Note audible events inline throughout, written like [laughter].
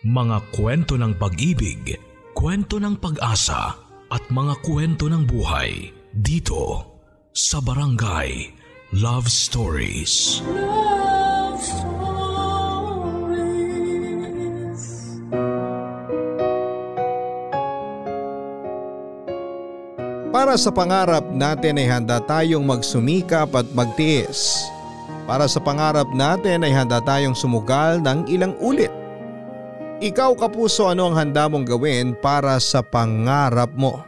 Mga kwento ng pag-ibig, kwento ng pag-asa at mga kwento ng buhay dito sa Barangay Love Stories. Love Stories. Para sa pangarap natin ay handa tayong magsumikap at magtiis. Para sa pangarap natin ay handa tayong sumugal ng ilang ulit. Ikaw kapuso ano ang handa mong gawin para sa pangarap mo?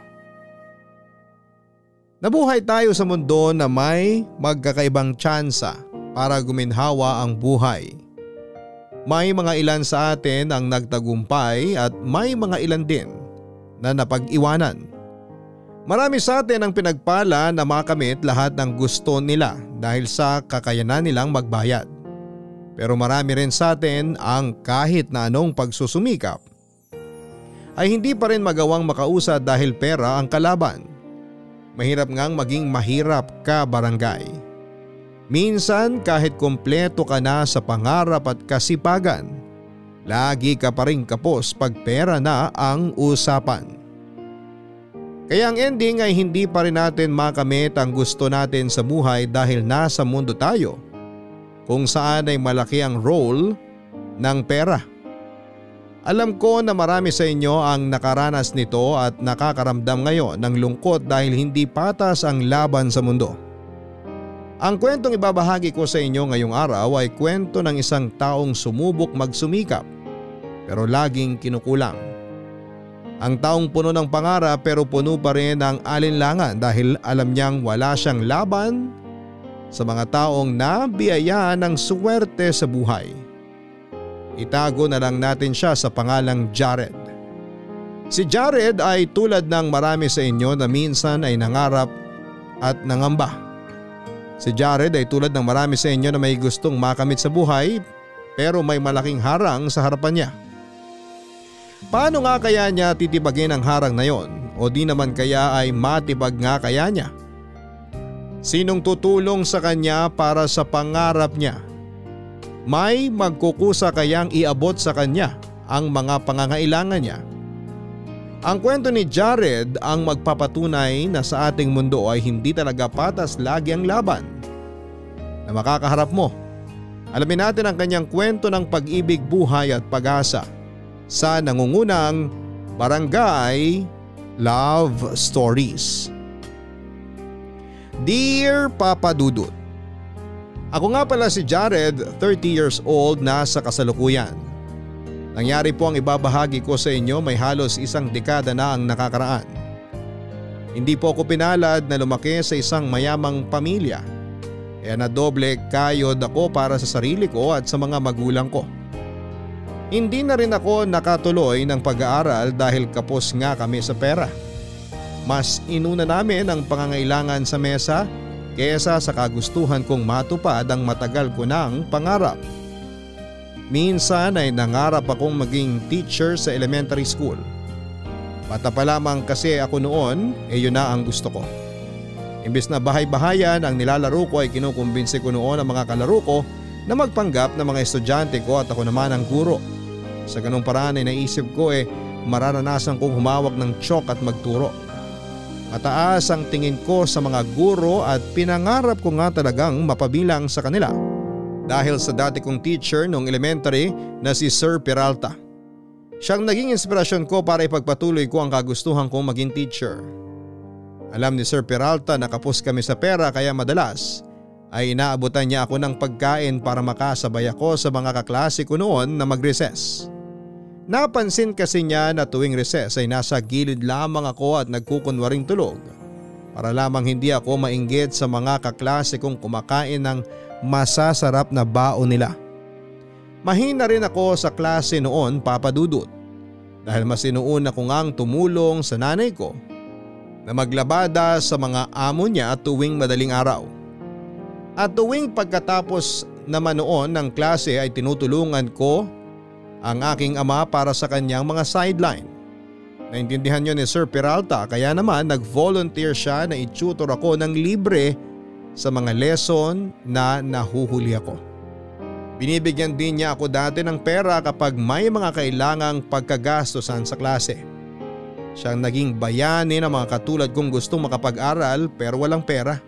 Nabuhay tayo sa mundo na may magkakaibang tsansa para guminhawa ang buhay. May mga ilan sa atin ang nagtagumpay at may mga ilan din na napag-iwanan. Marami sa atin ang pinagpala na makamit lahat ng gusto nila dahil sa kakayanan nilang magbayad. Pero marami rin sa atin ang kahit na anong pagsusumikap ay hindi pa rin magawang makausa dahil pera ang kalaban. Mahirap ngang maging mahirap ka barangay. Minsan kahit kompleto ka na sa pangarap at kasipagan, lagi ka pa rin kapos pag pera na ang usapan. Kaya ang ending ay hindi pa rin natin makamit ang gusto natin sa buhay dahil nasa mundo tayo kung saan ay malaki ang role ng pera. Alam ko na marami sa inyo ang nakaranas nito at nakakaramdam ngayon ng lungkot dahil hindi patas ang laban sa mundo. Ang kwentong ibabahagi ko sa inyo ngayong araw ay kwento ng isang taong sumubok magsumikap pero laging kinukulang. Ang taong puno ng pangarap pero puno pa rin ng alinlangan dahil alam niyang wala siyang laban sa mga taong nabiyayaan ng swerte sa buhay. Itago na lang natin siya sa pangalang Jared. Si Jared ay tulad ng marami sa inyo na minsan ay nangarap at nangamba. Si Jared ay tulad ng marami sa inyo na may gustong makamit sa buhay pero may malaking harang sa harapan niya. Paano nga kaya niya titibagin ang harang na yon o di naman kaya ay matibag nga kaya niya? Sinong tutulong sa kanya para sa pangarap niya? May magkukusa kayang iabot sa kanya ang mga pangangailangan niya. Ang kwento ni Jared ang magpapatunay na sa ating mundo ay hindi talaga patas lagi ang laban na makakaharap mo. Alamin natin ang kanyang kwento ng pag-ibig, buhay at pag-asa sa nangungunang Barangay Love Stories. Dear Papa Dudut, Ako nga pala si Jared, 30 years old na sa kasalukuyan. Nangyari po ang ibabahagi ko sa inyo may halos isang dekada na ang nakakaraan. Hindi po ako pinalad na lumaki sa isang mayamang pamilya. Kaya na doble kayod ako para sa sarili ko at sa mga magulang ko. Hindi na rin ako nakatuloy ng pag-aaral dahil kapos nga kami sa pera. Mas inuna namin ang pangangailangan sa mesa kesa sa kagustuhan kong matupad ang matagal ko ng pangarap. Minsan ay nangarap akong maging teacher sa elementary school. Bata pa lamang kasi ako noon, eh yun na ang gusto ko. Imbis na bahay-bahayan ang nilalaro ko ay kinukumbinsi ko noon ang mga kalaro ko na magpanggap ng mga estudyante ko at ako naman ang guro. Sa ganung paraan ay naisip ko eh mararanasan kong humawak ng chok at magturo. Mataas ang tingin ko sa mga guro at pinangarap ko nga talagang mapabilang sa kanila. Dahil sa dati kong teacher noong elementary na si Sir Peralta. Siyang naging inspirasyon ko para ipagpatuloy ko ang kagustuhan kong maging teacher. Alam ni Sir Peralta na kapos kami sa pera kaya madalas ay inaabutan niya ako ng pagkain para makasabay ako sa mga kaklase ko noon na mag-recess. Napansin kasi niya na tuwing recess ay nasa gilid lamang ako at nagkukunwaring tulog para lamang hindi ako mainggit sa mga kaklase kong kumakain ng masasarap na baon nila. Mahina rin ako sa klase noon papadudot dahil mas inuuna ko ngang tumulong sa nanay ko na maglabada sa mga amo niya tuwing madaling araw. At tuwing pagkatapos naman noon ng klase ay tinutulungan ko ang aking ama para sa kanyang mga sideline. Naintindihan niyo ni Sir Peralta kaya naman nag-volunteer siya na i-tutor ako ng libre sa mga lesson na nahuhuli ako. Binibigyan din niya ako dati ng pera kapag may mga kailangang pagkagastosan sa klase. Siyang naging bayani ng mga katulad kong gustong makapag-aral pero walang pera.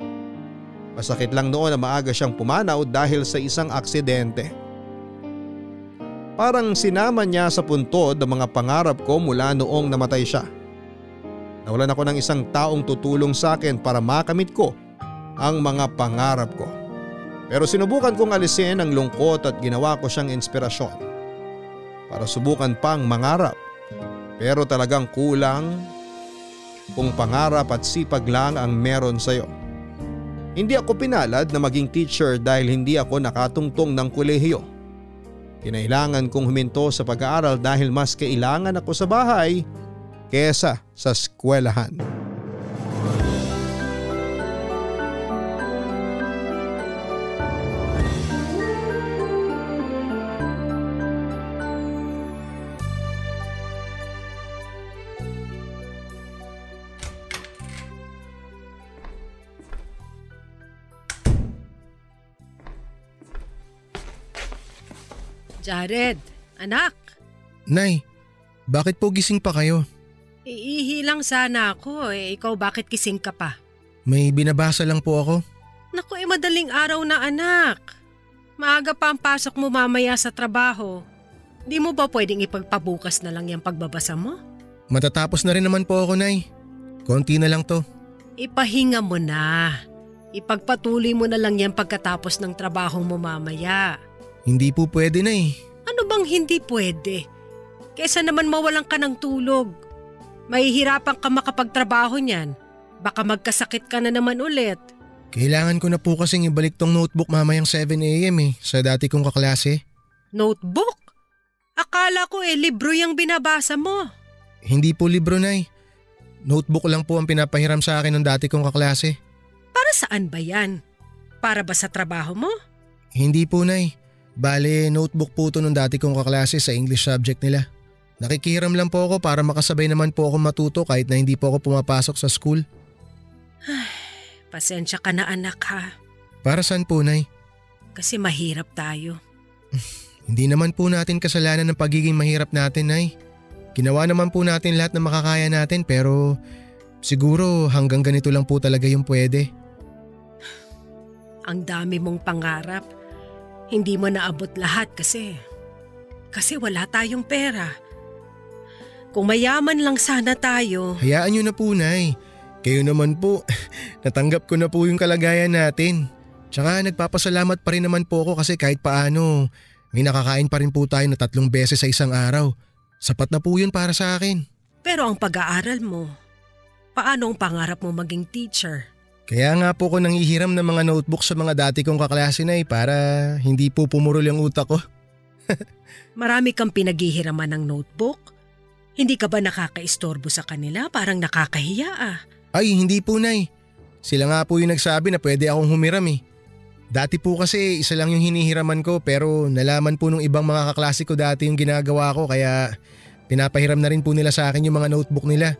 Masakit lang noon na maaga siyang pumanaw dahil sa isang aksidente. Parang sinama niya sa puntod ang mga pangarap ko mula noong namatay siya. Nawalan ako ng isang taong tutulong sa akin para makamit ko ang mga pangarap ko. Pero sinubukan kong alisin ang lungkot at ginawa ko siyang inspirasyon. Para subukan pang mangarap. Pero talagang kulang kung pangarap at sipag lang ang meron sa iyo. Hindi ako pinalad na maging teacher dahil hindi ako nakatungtong ng kolehiyo. Kinailangan kong huminto sa pag-aaral dahil mas kailangan ako sa bahay kesa sa eskwelahan. Jared, anak, Nay, bakit po gising pa kayo? iihi lang sana ako eh. Ikaw bakit kising ka pa? May binabasa lang po ako. Naku eh madaling araw na anak. Maaga pa ang pasok mo mamaya sa trabaho. Di mo ba pwedeng ipagpabukas na lang yung pagbabasa mo? Matatapos na rin naman po ako, Nay. Konti na lang to. Ipahinga mo na. Ipagpatuloy mo na lang yan pagkatapos ng trabaho mo mamaya. Hindi po pwede, Nay. Ano bang hindi pwede? Kesa naman mawalan ka ng tulog. Mahihirapan ka makapagtrabaho niyan. Baka magkasakit ka na naman ulit. Kailangan ko na po kasing ibalik tong notebook mamayang 7am eh, sa dati kong kaklase. Notebook? Akala ko eh libro yung binabasa mo. Hindi po libro, Nay. Notebook lang po ang pinapahiram sa akin ng dati kong kaklase. Para saan ba yan? Para ba sa trabaho mo? Hindi po, Nay. Bale, notebook po to ng dati kong kaklase sa English subject nila. Nakikihiram lang po ako para makasabay naman po ako matuto kahit na hindi po ako pumapasok sa school. [sighs] Pasensya ka na anak ha. Para saan po, Nay? Kasi mahirap tayo. [sighs] Hindi naman po natin kasalanan ng pagiging mahirap natin, Nay. Ginawa naman po natin lahat na makakaya natin pero siguro hanggang ganito lang po talaga yung pwede. [sighs] Ang dami mong pangarap. Hindi mo naabot lahat kasi. Kasi wala tayong pera. Kung mayaman lang sana tayo, Hayaan nyo na po, Nay. Kayo naman po, [laughs] natanggap ko na po yung kalagayan natin. Tsaka nagpapasalamat pa rin naman po ako kasi kahit paano, may nakakain pa rin po tayo na tatlong beses sa isang araw. Sapat na po yun para sa akin. pero ang pag-aaral mo, paano ang pangarap mo maging teacher? Kaya nga po ko nangihiram ng mga notebook sa mga dati kong kaklase na para hindi po pumurol yung utak ko. [laughs] Marami kang pinaghihiraman ng notebook? Hindi ka ba nakakaistorbo sa kanila? Parang nakakahiya ah. Ay, hindi po, Nay. Sila nga po yung nagsabi na pwede akong humiram eh. Dati po kasi isa lang yung hinihiraman ko pero nalaman po nung ibang mga kaklase ko dati yung ginagawa ko kaya pinapahiram na rin po nila sa akin yung mga notebook nila.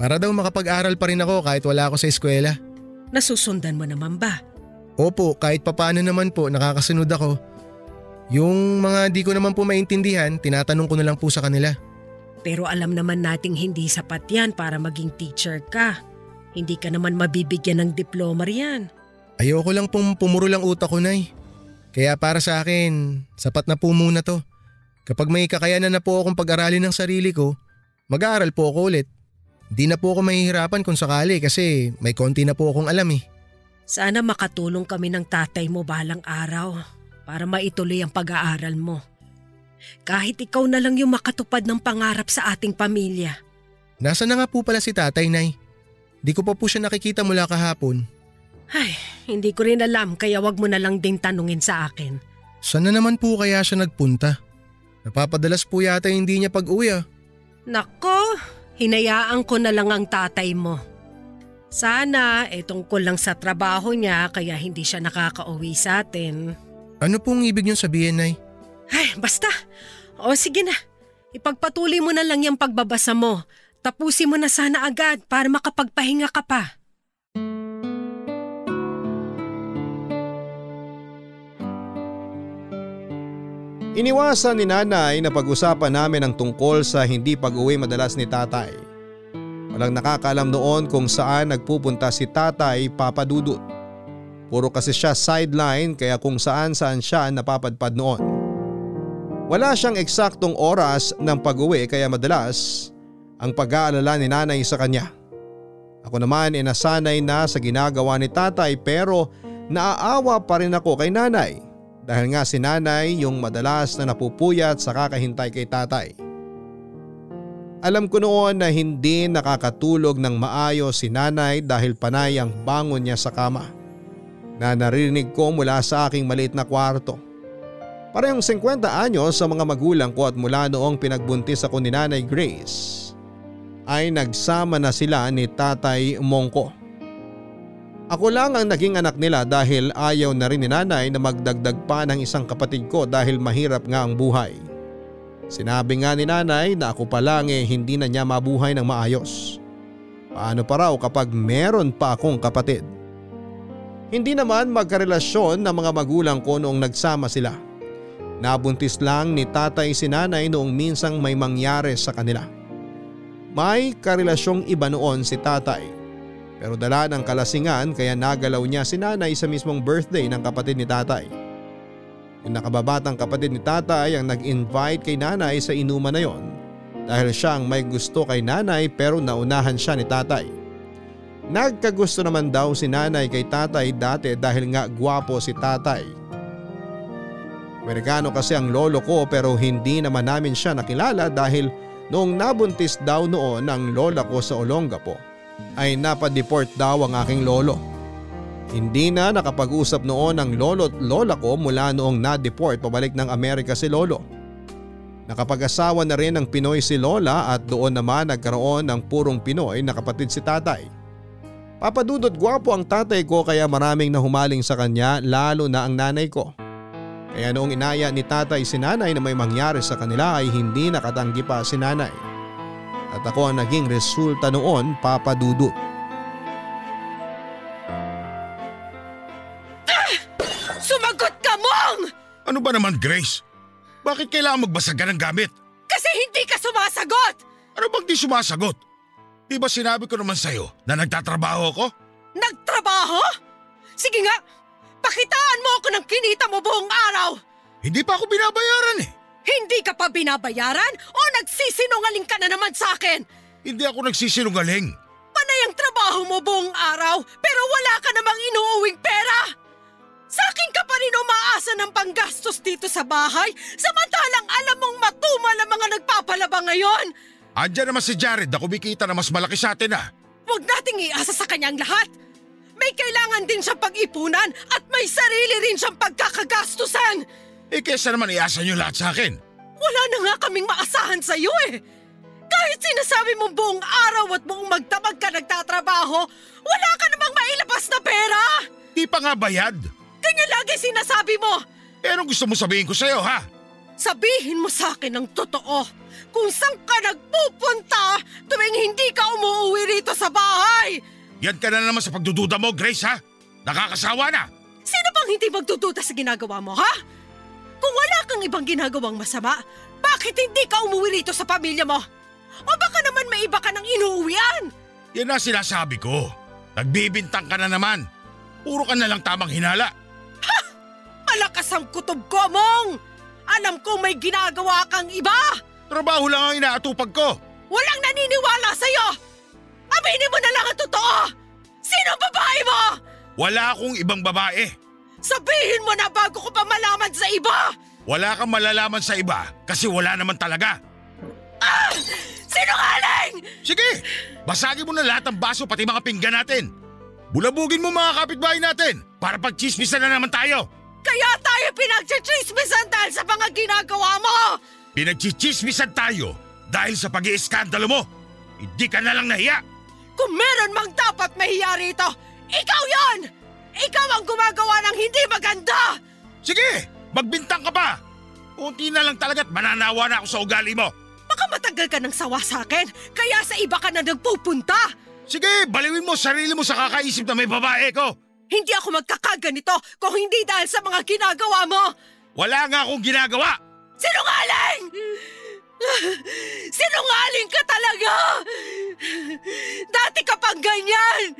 Para daw makapag-aral pa rin ako kahit wala ako sa eskwela. Nasusundan mo naman ba? Opo, kahit papaano naman po nakakasunod ako. Yung mga di ko naman po maintindihan, tinatanong ko na lang po sa kanila. Pero alam naman nating hindi sapat yan para maging teacher ka. Hindi ka naman mabibigyan ng diploma riyan. Ayoko lang pong pumuro lang utak ko, Nay. Kaya para sa akin, sapat na po muna to. Kapag may kakayanan na po akong pag-aralin ng sarili ko, mag-aaral po ako ulit. Di na po ako mahihirapan kung sakali kasi may konti na po akong alam eh. Sana makatulong kami ng tatay mo balang araw para maituloy ang pag-aaral mo. Kahit ikaw na lang yung makatupad ng pangarap sa ating pamilya. Nasaan na nga po pala si tatay, Nay? Di ko pa po siya nakikita mula kahapon. Ay, hindi ko rin alam kaya wag mo na lang din tanungin sa akin. Saan na naman po kaya siya nagpunta? Napapadalas po yata hindi niya pag-uwi ah. Nako, hinayaan ko na lang ang tatay mo. Sana eh tungkol lang sa trabaho niya kaya hindi siya nakakauwi sa atin. Ano pong ibig niyong sabihin, Nay? Ay, basta. O sige na. Ipagpatuloy mo na lang yung pagbabasa mo. Tapusin mo na sana agad para makapagpahinga ka pa. Iniwasan ni nanay na pag-usapan namin ang tungkol sa hindi pag-uwi madalas ni tatay. Walang nakakaalam noon kung saan nagpupunta si tatay papadudot. Puro kasi siya sideline kaya kung saan saan siya napapadpad noon. Wala siyang eksaktong oras ng pag-uwi kaya madalas ang pag-aalala ni nanay sa kanya. Ako naman ay nasanay na sa ginagawa ni tatay pero naaawa pa rin ako kay nanay dahil nga si nanay yung madalas na napupuyat sa kakahintay kay tatay. Alam ko noon na hindi nakakatulog ng maayos si nanay dahil panay ang bangon niya sa kama. Na narinig ko mula sa aking maliit na kwarto. Parehong 50 anyos sa mga magulang ko at mula noong pinagbuntis ako ni Nanay Grace ay nagsama na sila ni Tatay Mongko. Ako lang ang naging anak nila dahil ayaw na rin ni nanay na magdagdag pa ng isang kapatid ko dahil mahirap nga ang buhay. Sinabi nga ni nanay na ako pa lang eh hindi na niya mabuhay ng maayos. Paano pa raw kapag meron pa akong kapatid? Hindi naman magkarelasyon ng mga magulang ko noong nagsama sila. Nabuntis lang ni tatay si nanay noong minsang may mangyari sa kanila. May karelasyong iba noon si tatay pero dala ng kalasingan kaya nagalaw niya si nanay sa mismong birthday ng kapatid ni tatay. Yung nakababatang kapatid ni tatay ang nag-invite kay nanay sa inuman na yon dahil siya ang may gusto kay nanay pero naunahan siya ni tatay. Nagkagusto naman daw si nanay kay tatay dati dahil nga gwapo si tatay. Amerikano kasi ang lolo ko pero hindi naman namin siya nakilala dahil noong nabuntis daw noon ang lola ko sa Olongapo ay napadeport daw ang aking lolo. Hindi na nakapag-usap noon ang lolo at lola ko mula noong na-deport pabalik ng Amerika si lolo. Nakapag-asawa na rin ng Pinoy si lola at doon naman nagkaroon ng purong Pinoy na kapatid si tatay. Papadudot gwapo ang tatay ko kaya maraming nahumaling sa kanya lalo na ang nanay ko. Kaya noong inaya ni tatay si nanay na may mangyari sa kanila ay hindi nakatanggi pa si nanay at ako ang naging resulta noon papadudot. Ah! Sumagot ka mong! Ano ba naman Grace? Bakit kailangan magbasag ka ng gamit? Kasi hindi ka sumasagot! Ano bang di sumasagot? Di ba sinabi ko naman sa'yo na nagtatrabaho ako? Nagtrabaho? Sige nga, pakitaan mo ako ng kinita mo buong araw! Hindi pa ako binabayaran eh. Hindi ka pa binabayaran o nagsisinungaling ka na naman sa akin? Hindi ako nagsisinungaling. Panay ang trabaho mo buong araw pero wala ka namang inuuwing pera. Sa akin ka pa rin umaasa ng panggastos dito sa bahay samantalang alam mong matumal ang mga nagpapalaba ngayon. Andiyan naman si Jared na kumikita na mas malaki sa atin ah. Huwag nating iasa sa kanyang lahat. May kailangan din siyang pag-ipunan at may sarili rin siyang pagkakagastusan. Eh kesa naman iasa niyo lahat sa akin. Wala na nga kaming maasahan sa iyo eh. Kahit sinasabi mong buong araw at buong magdamag ka nagtatrabaho, wala ka namang mailabas na pera! Di pa nga bayad. Ganyan lagi sinasabi mo! Eh anong gusto mo sabihin ko sa'yo ha? Sabihin mo sa akin ng totoo kung saan ka nagpupunta tuwing hindi ka umuwi rito sa bahay! Yan ka na naman sa pagdududa mo, Grace ha? Nakakasawa na! Sino bang hindi magdududa sa ginagawa mo, ha? Kung wala kang ibang ginagawang masama, bakit hindi ka umuwi rito sa pamilya mo? O baka naman may iba ka nang inuuwian? Yan na sinasabi ko. Nagbibintang ka na naman. Puro ka na lang tamang hinala. Malakas ang kutob ko, Mong! Alam kong may ginagawa kang iba! Trabaho lang ang inaatupag ko. Walang naniniwala sa'yo! Aminin mo na lang ang totoo! Sino ang babae mo? Wala akong ibang babae. Sabihin mo na bago ko pa malaman sa iba! Wala kang malalaman sa iba kasi wala naman talaga. Ah! Sinungaling! Sige, basagin mo na lahat ng baso pati mga pinggan natin. Bulabugin mo mga kapitbahay natin para pagchismisan na naman tayo. Kaya tayo pinagchichismisan dahil sa mga ginagawa mo! Pinagchichismisan tayo dahil sa pag iiskandalo mo. Hindi ka na lang nahiya. Kung meron mang dapat mahiya rito, ikaw yon! Ikaw ang gumagawa ng hindi maganda! Sige, magbintang ka pa. Unti na lang talaga't mananawa na ako sa ugali mo. Baka matagal ka ng sawa sa akin, kaya sa iba ka na nagpupunta! Sige, baliwin mo sarili mo sa kakaisip na may babae ko. Hindi ako magkakaganito kung hindi dahil sa mga ginagawa mo! Wala nga akong ginagawa. Sinungaling! [laughs] Sinungaling ka talaga! Dati ka pang ganyan!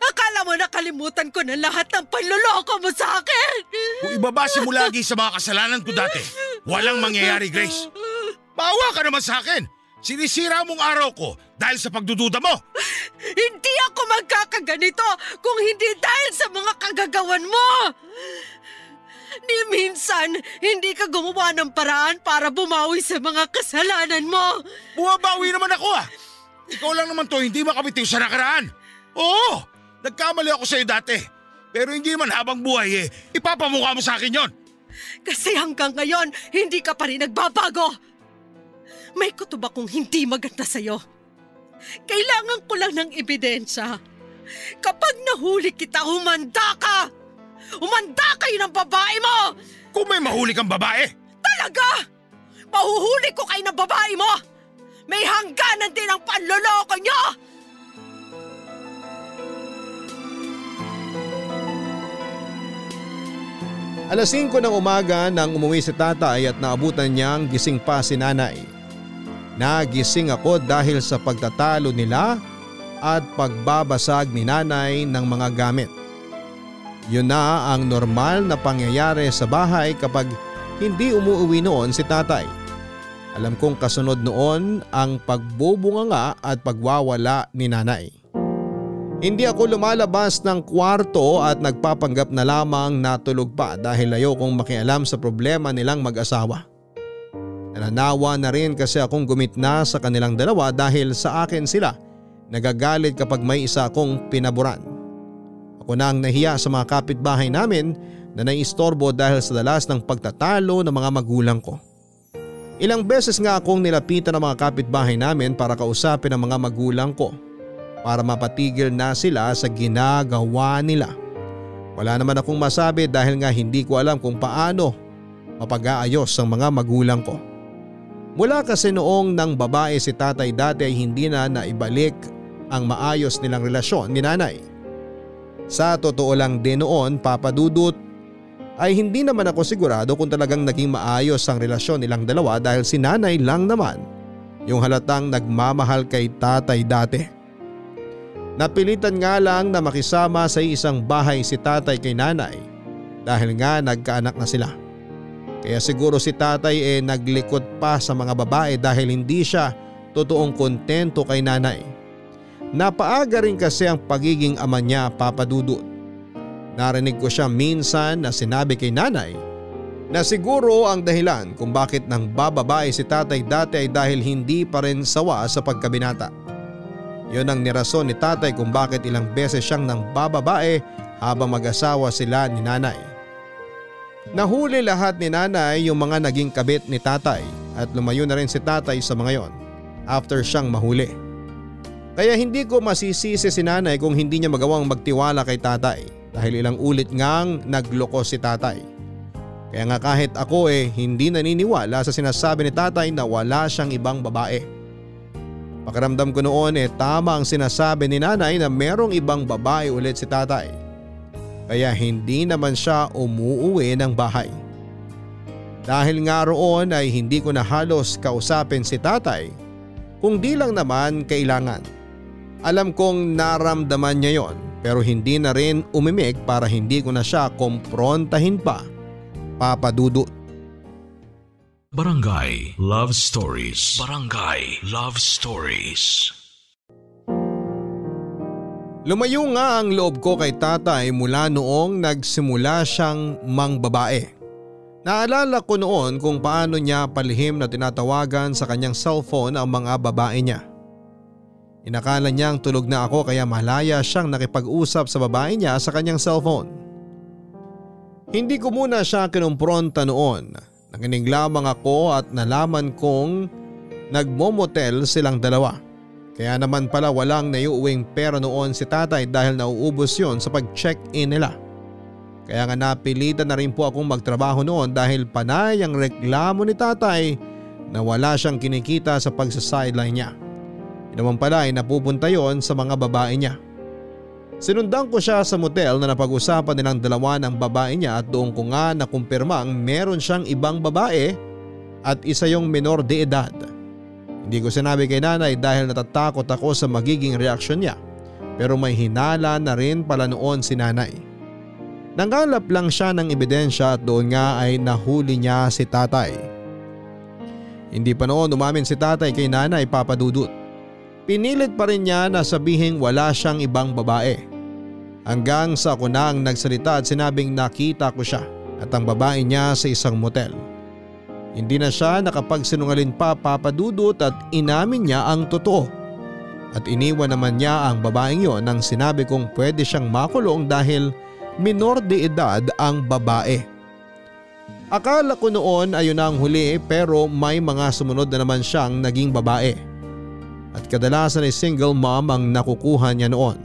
Akala mo nakalimutan ko na lahat ng panloloko mo sa akin! Kung ibabase mo lagi sa mga kasalanan ko dati, walang mangyayari, Grace. Maawa ka naman sa akin. Sinisira mong araw ko dahil sa pagdududa mo. Hindi ako magkakaganito kung hindi dahil sa mga kagagawan mo! Ni minsan, hindi ka gumawa ng paraan para bumawi sa mga kasalanan mo. Bumabawi naman ako ah. Ikaw lang naman to hindi makabitiw sa nakaraan. Oo, nagkamali ako sa'yo dati. Pero hindi man habang buhay eh, ipapamukha mo sa akin yon. Kasi hanggang ngayon, hindi ka pa rin nagbabago. May kutob akong hindi maganda sa'yo. Kailangan ko lang ng ebidensya. Kapag nahuli kita, humanda ka! Umanda kayo ng babae mo! Kung may mahuli kang babae, Talaga! Mahuhuli ko kayo ng babae mo! May hangganan din ang panloloko nyo! Alas 5 ng umaga nang umuwi si tatay at naabutan niyang gising pa si nanay. Nagising ako dahil sa pagtatalo nila at pagbabasag ni nanay ng mga gamit. Yun na ang normal na pangyayari sa bahay kapag hindi umuwi noon si tatay. Alam kong kasunod noon ang pagbubunganga at pagwawala ni nanay. Hindi ako lumalabas ng kwarto at nagpapanggap na lamang natulog pa dahil ayokong makialam sa problema nilang mag-asawa. Nananawa na rin kasi akong gumitna sa kanilang dalawa dahil sa akin sila nagagalit kapag may isa akong pinaboran. Ako na ang nahiya sa mga kapitbahay namin na naiistorbo dahil sa dalas ng pagtatalo ng mga magulang ko. Ilang beses nga akong nilapitan ng mga kapitbahay namin para kausapin ang mga magulang ko para mapatigil na sila sa ginagawa nila. Wala naman akong masabi dahil nga hindi ko alam kung paano mapag-aayos ang mga magulang ko. Mula kasi noong nang babae si tatay dati ay hindi na naibalik ang maayos nilang relasyon ni nanay. Sa totoo lang din noon papadudot ay hindi naman ako sigurado kung talagang naging maayos ang relasyon nilang dalawa dahil si nanay lang naman yung halatang nagmamahal kay tatay dati. Napilitan nga lang na makisama sa isang bahay si tatay kay nanay dahil nga nagkaanak na sila. Kaya siguro si tatay eh naglikot pa sa mga babae dahil hindi siya totoong kontento kay nanay. Napaaga rin kasi ang pagiging ama niya papadudot. Narinig ko siya minsan na sinabi kay nanay na siguro ang dahilan kung bakit nang bababae si tatay dati ay dahil hindi pa rin sawa sa pagkabinata. Yon ang nirason ni tatay kung bakit ilang beses siyang nang bababae habang mag-asawa sila ni nanay. Nahuli lahat ni nanay yung mga naging kabit ni tatay at lumayo na rin si tatay sa mga yon after siyang mahuli. Kaya hindi ko masisisi si nanay kung hindi niya magawang magtiwala kay tatay dahil ilang ulit ngang nagloko si tatay. Kaya nga kahit ako eh hindi naniniwala sa sinasabi ni tatay na wala siyang ibang babae. Pakiramdam ko noon eh tama ang sinasabi ni nanay na merong ibang babae ulit si tatay. Kaya hindi naman siya umuuwi ng bahay. Dahil nga roon ay hindi ko na halos kausapin si tatay kung di lang naman kailangan. Alam kong naramdaman niya yon pero hindi na rin umimik para hindi ko na siya komprontahin pa. Papadudot. Barangay Love Stories. Barangay Love Stories. Lumayo nga ang loob ko kay tatay mula noong nagsimula siyang mangbabae. Naalala ko noon kung paano niya palihim na tinatawagan sa kanyang cellphone ang mga babae niya. Inakala niyang tulog na ako kaya malaya siyang nakipag-usap sa babae niya sa kanyang cellphone. Hindi ko muna siya kinumpronta noon. Nakinig lamang ako at nalaman kong nagmomotel silang dalawa. Kaya naman pala walang naiuwing pera noon si tatay dahil nauubos yon sa pag-check-in nila. Kaya nga napilitan na rin po akong magtrabaho noon dahil panay ang reklamo ni tatay na wala siyang kinikita sa pagsa-sideline niya. Naman pala ay napupunta yon sa mga babae niya. Sinundan ko siya sa motel na napag-usapan nilang dalawa ng babae niya at doon ko nga nakumpirmang meron siyang ibang babae at isa yung menor de edad. Hindi ko sinabi kay nanay dahil natatakot ako sa magiging reaksyon niya pero may hinala na rin pala noon si nanay. Nanggalap lang siya ng ebidensya at doon nga ay nahuli niya si tatay. Hindi pa noon umamin si tatay kay nanay papadudot. Pinilit pa rin niya na sabihing wala siyang ibang babae. Hanggang sa ako na ang nagsalita at sinabing nakita ko siya at ang babae niya sa isang motel. Hindi na siya nakapagsinungalin pa papadudot at inamin niya ang totoo. At iniwan naman niya ang babaeng yon nang sinabi kong pwede siyang makulong dahil minor de edad ang babae. Akala ko noon ayun na ang huli pero may mga sumunod na naman siyang naging babae. At kadalasan ay single mom ang nakukuha niya noon.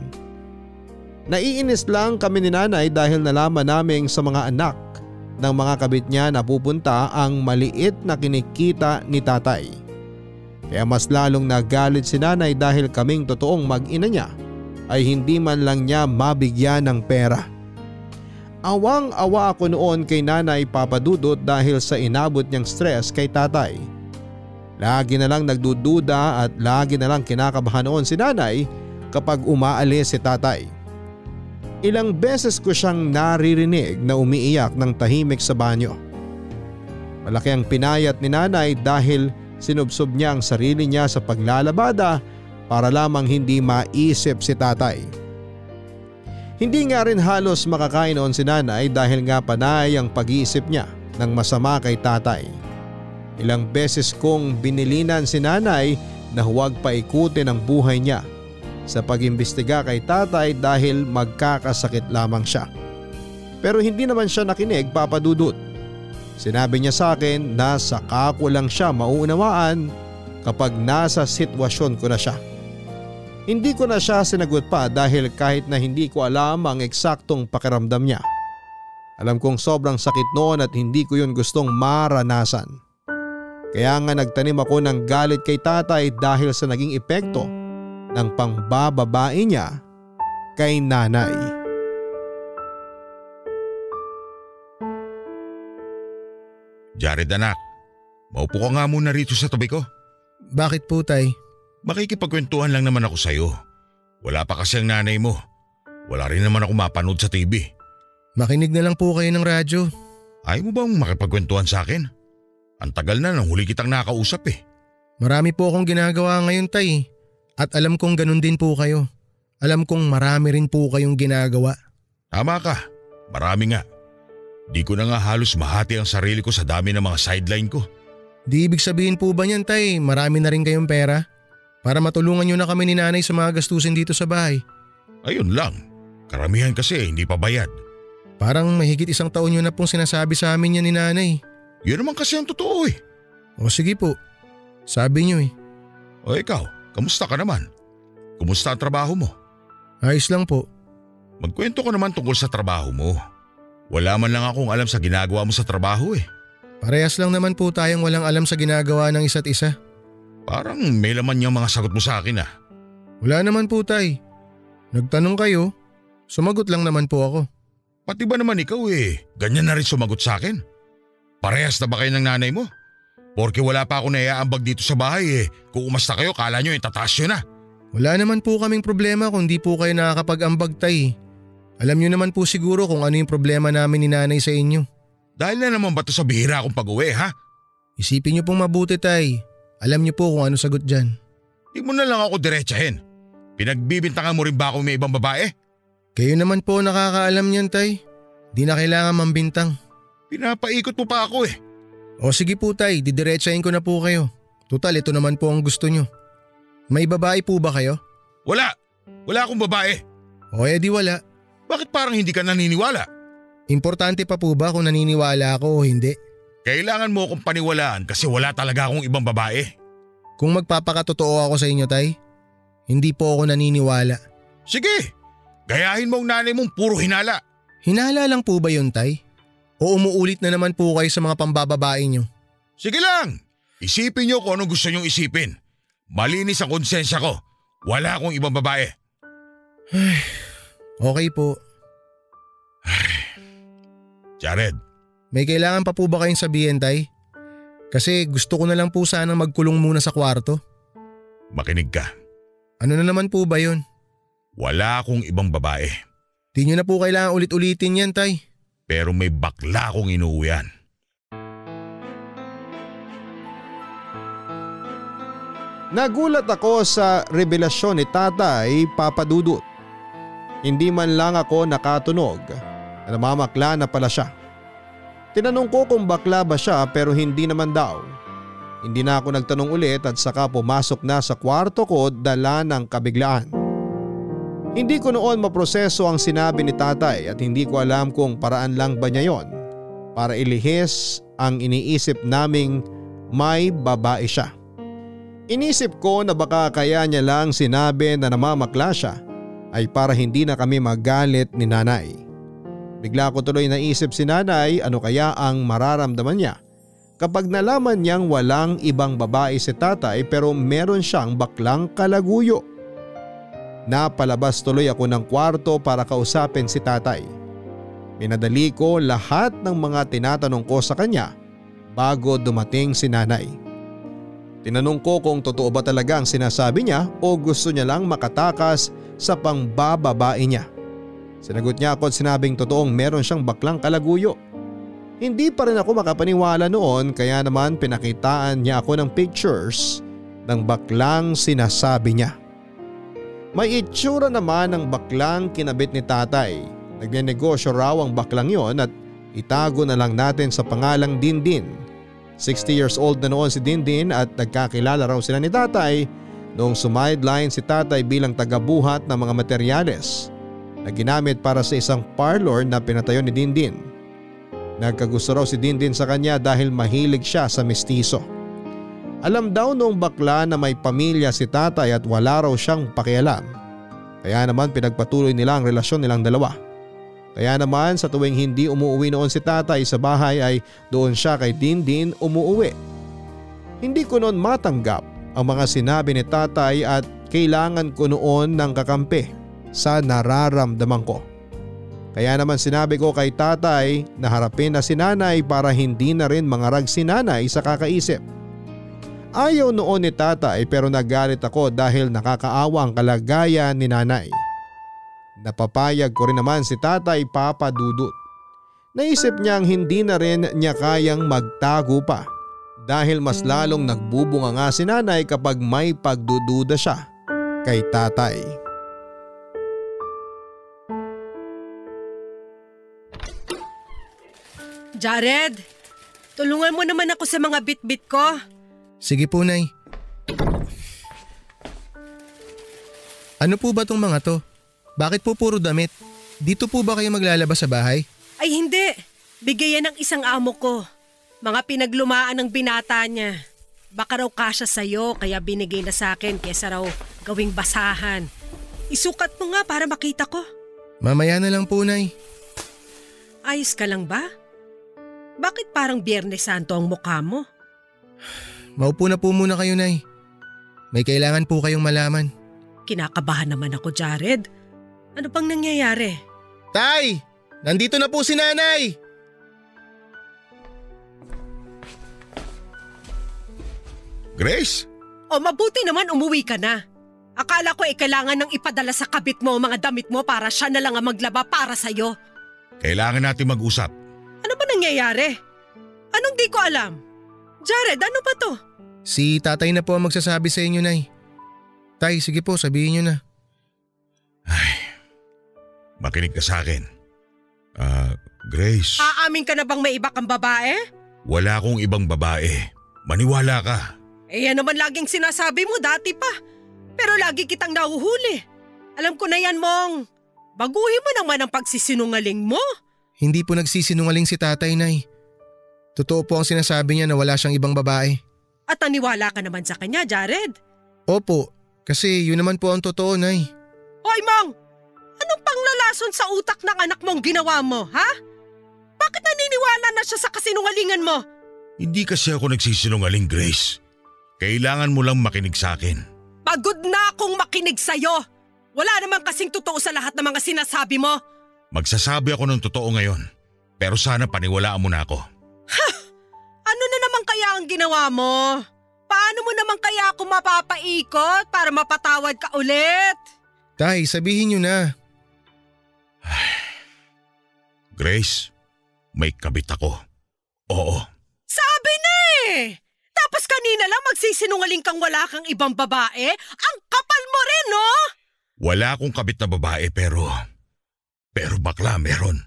Naiinis lang kami ni nanay dahil nalaman naming sa mga anak ng mga kabit niya na pupunta ang maliit na kinikita ni tatay. Kaya mas lalong nagalit si nanay dahil kaming totoong mag-ina niya ay hindi man lang niya mabigyan ng pera. Awang-awa ako noon kay nanay papadudot dahil sa inabot niyang stress kay tatay. Lagi na lang nagdududa at lagi na lang kinakabahan noon si nanay kapag umaalis si tatay. Ilang beses ko siyang naririnig na umiiyak ng tahimik sa banyo. Malaki ang pinayat ni nanay dahil sinubsob niya ang sarili niya sa paglalabada para lamang hindi maisip si tatay. Hindi nga rin halos makakain noon si nanay dahil nga panay ang pag-iisip niya ng masama kay tatay. Ilang beses kong binilinan si nanay na huwag paikutin ang buhay niya sa pag-imbestiga kay tatay dahil magkakasakit lamang siya. Pero hindi naman siya nakinig papadudot. Sinabi niya sa akin na saka ko lang siya mauunawaan kapag nasa sitwasyon ko na siya. Hindi ko na siya sinagot pa dahil kahit na hindi ko alam ang eksaktong pakiramdam niya. Alam kong sobrang sakit noon at hindi ko yun gustong maranasan. Kaya nga nagtanim ako ng galit kay tatay dahil sa naging epekto ng pangbababae niya kay nanay. Jared anak, maupo ka nga muna rito sa tabi ko. Bakit po tay? Makikipagkwentuhan lang naman ako sa'yo. Wala pa kasi ang nanay mo. Wala rin naman ako mapanood sa TV. Makinig na lang po kayo ng radyo. Ayaw mo bang makipagkwentuhan sa akin? Ang tagal na nang huli kitang nakausap eh. Marami po akong ginagawa ngayon tay. At alam kong ganun din po kayo. Alam kong marami rin po kayong ginagawa. Tama ka, marami nga. Di ko na nga halos mahati ang sarili ko sa dami ng mga sideline ko. Di ibig sabihin po ba niyan tay, marami na rin kayong pera? Para matulungan nyo na kami ni nanay sa mga gastusin dito sa bahay. Ayun lang, karamihan kasi hindi pa bayad. Parang mahigit isang taon nyo na pong sinasabi sa amin yan ni nanay. Yun naman kasi ang totoo eh. O sige po, sabi nyo eh. O ikaw, kamusta ka naman? Kumusta ang trabaho mo? Ayos lang po. Magkwento ko naman tungkol sa trabaho mo. Wala man lang akong alam sa ginagawa mo sa trabaho eh. Parehas lang naman po tayong walang alam sa ginagawa ng isa't isa. Parang may laman yung mga sagot mo sa akin ah. Wala naman po tay. Nagtanong kayo, sumagot lang naman po ako. Pati ba naman ikaw eh, ganyan na rin sumagot sa akin? Parehas na ba kayo ng nanay mo? Porke wala pa ako naiaambag dito sa bahay eh. Kung umasta kayo, kala nyo itataas yun na. Wala naman po kaming problema kung di po kayo nakakapag-ambag tay. Alam nyo naman po siguro kung ano yung problema namin ni nanay sa inyo. Dahil na naman ba to sa bihira akong pag-uwi ha? Isipin nyo pong mabuti tay. Alam nyo po kung ano sagot dyan. Di mo na lang ako diretsahin. Pinagbibintangan mo rin ba ako may ibang babae? Kayo naman po nakakaalam niyan tay. Di na kailangan mambintang. Pinapaikot mo pa ako eh. O sige po tay, didiretsahin ko na po kayo. Tutal ito naman po ang gusto nyo. May babae po ba kayo? Wala. Wala akong babae. O edi wala. Bakit parang hindi ka naniniwala? Importante pa po ba kung naniniwala ako o hindi? Kailangan mo akong paniwalaan kasi wala talaga akong ibang babae. Kung magpapakatotoo ako sa inyo tay, hindi po ako naniniwala. Sige, gayahin mo ang nanay mong puro hinala. Hinala lang po ba yun tay? O umuulit na naman po kayo sa mga pambababae nyo? Sige lang, isipin niyo kung anong gusto niyong isipin. Malinis ang konsensya ko. Wala akong ibang babae. Okay po. Jared, May kailangan pa po ba kayong sabihin, Tay? Kasi gusto ko na lang po sana magkulong muna sa kwarto. makinig ka. Ano na naman po ba yun? Wala akong ibang babae. Di nyo na po kailangan ulit-ulitin yan, Tay. Pero may bakla akong inuuwian. Nagulat ako sa revelasyon ni tatay papadudot. Hindi man lang ako nakatunog na namamakla na pala siya. Tinanong ko kung bakla ba siya pero hindi naman daw. Hindi na ako nagtanong ulit at saka pumasok na sa kwarto ko dala ng kabiglaan. Hindi ko noon maproseso ang sinabi ni tatay at hindi ko alam kung paraan lang ba niya yon para ilihis ang iniisip naming may babae siya. Inisip ko na baka kaya niya lang sinabi na namamakla siya ay para hindi na kami magalit ni nanay. Bigla ko tuloy naisip si nanay ano kaya ang mararamdaman niya kapag nalaman niyang walang ibang babae si tatay pero meron siyang baklang kalaguyo. Napalabas tuloy ako ng kwarto para kausapin si tatay. Pinadali ko lahat ng mga tinatanong ko sa kanya bago dumating si nanay. Tinanong ko kung totoo ba talaga ang sinasabi niya o gusto niya lang makatakas sa pangbababae niya. Sinagot niya ako at sinabing totoong meron siyang baklang kalaguyo. Hindi pa rin ako makapaniwala noon kaya naman pinakitaan niya ako ng pictures ng baklang sinasabi niya. May itsura naman ng baklang kinabit ni tatay. Nagnenegosyo raw ang baklang yon at itago na lang natin sa pangalang Dindin. 60 years old na noon si Dindin at nagkakilala raw sila ni tatay noong sumideline si tatay bilang tagabuhat ng mga materyales na ginamit para sa isang parlor na pinatayo ni Dindin. Nagkagusto raw si Dindin sa kanya dahil mahilig siya sa mistiso. Alam daw noong bakla na may pamilya si tatay at wala raw siyang pakialam. Kaya naman pinagpatuloy nila ang relasyon nilang dalawa. Kaya naman sa tuwing hindi umuwi noon si tatay sa bahay ay doon siya kay Dindin umuwi. Hindi ko noon matanggap ang mga sinabi ni tatay at kailangan ko noon ng kakampi sa nararamdaman ko. Kaya naman sinabi ko kay tatay na harapin na si nanay para hindi na rin mangarag si nanay sa kakaisip. Ayaw noon ni tatay pero nagalit ako dahil nakakaawa ang kalagayan ni nanay. Napapayag ko rin naman si tatay papadudot. Naisip niyang hindi na rin niya kayang magtago pa dahil mas lalong nagbubunga nga si nanay kapag may pagdududa siya kay tatay. Jared, tulungan mo naman ako sa mga bit-bit ko. Sige po, Nay. Ano po ba tong mga to? Bakit po puro damit? Dito po ba kayo maglalabas sa bahay? Ay hindi, bigay yan ng isang amo ko. Mga pinaglumaan ng binata niya. Baka raw kasya sa'yo kaya binigay na sa akin kesa raw gawing basahan. Isukat mo nga para makita ko. Mamaya na lang po, Nay. Ayos ka lang ba? Bakit parang Biyernes Santo ang mukha mo? Maupo na po muna kayo, Nay. May kailangan po kayong malaman. Kinakabahan naman ako, Jared. Ano bang nangyayari? Tay! Nandito na po si Nanay! Grace? O mabuti naman umuwi ka na. Akala ko eh kailangan nang ipadala sa kabit mo ang mga damit mo para siya na lang ang maglaba para sa'yo. Kailangan natin mag-usap. Ano ba nangyayari? Anong di ko alam? Jared, ano ba to? Si tatay na po ang magsasabi sa inyo, Nay. Tay, sige po, sabihin nyo na. Makinig ka sa akin. Ah, Grace, Aamin ka na bang may iba kang babae? wala akong ibang babae. Maniwala ka. Eh yan naman laging sinasabi mo dati pa. Pero lagi kitang nahuhuli. Alam ko na yan, Mong. Baguhin mo naman ang pagsisinungaling mo. Hindi po nagsisinungaling si tatay, Nay. Totoo po ang sinasabi niya na wala siyang ibang babae. At naniwala ka naman sa kanya, Jared. Opo, kasi yun naman po ang totoo, Nay. Hoy, Mong! Anong panglalason sa utak ng anak mong ginawa mo, ha? Bakit naniniwala na siya sa kasinungalingan mo? Hindi kasi ako nagsisinungaling, Grace. Kailangan mo lang makinig sa akin. Pagod na akong makinig sa'yo. Wala naman kasing totoo sa lahat ng mga sinasabi mo. Magsasabi ako ng totoo ngayon. Pero sana paniwalaan mo na ako. Ano na naman kaya ang ginawa mo? Paano mo naman kaya ako mapapaikot para mapatawad ka ulit? Tay, sabihin niyo na. Grace, may kabit ako. Oo, Sabi na eh! Tapos kanina lang magsisinungaling kang wala kang ibang babae? Ang kapal mo rin, no? wala akong kabit na babae pero... Pero bakla meron.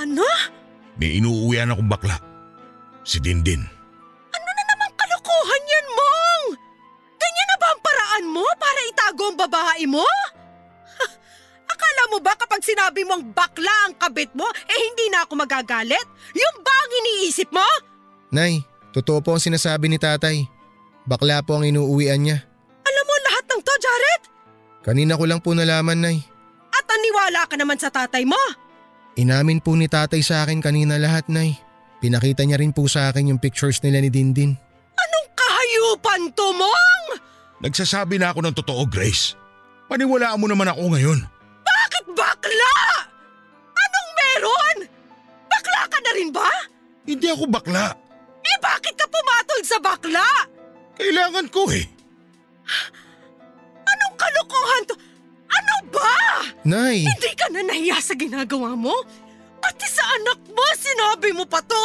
Ano? May inuuwian akong bakla. Si Dindin. Ano na naman kalokohan yan, Mong? Ganyan na ba ang paraan mo para itago ang babae mo? Ha, Akala mo ba kapag sinabi mong bakla ang kabit mo, eh hindi na ako magagalit? Yung ba ang iniisip mo? Nay, totoo po ang sinasabi ni tatay. Bakla po ang inuuwian niya. Alam mo lahat ng to, Jared? Kanina ko lang po nalaman, Nay. At aniwala ka naman sa tatay mo. Inamin po ni tatay sa akin kanina lahat, Nay. Pinakita niya rin po sa akin yung pictures nila ni Dindin. Anong kahayupan to, Mong? Nagsasabi na ako ng totoo, Grace. Paniwalaan mo naman ako ngayon. Bakit bakla? Anong meron? Bakla ka na rin ba? Hindi ako bakla. Eh bakit ka pumatol sa bakla? Kailangan ko eh. Nay! Hindi ka na nahiya sa ginagawa mo? Pati sa anak mo, sinabi mo pa to?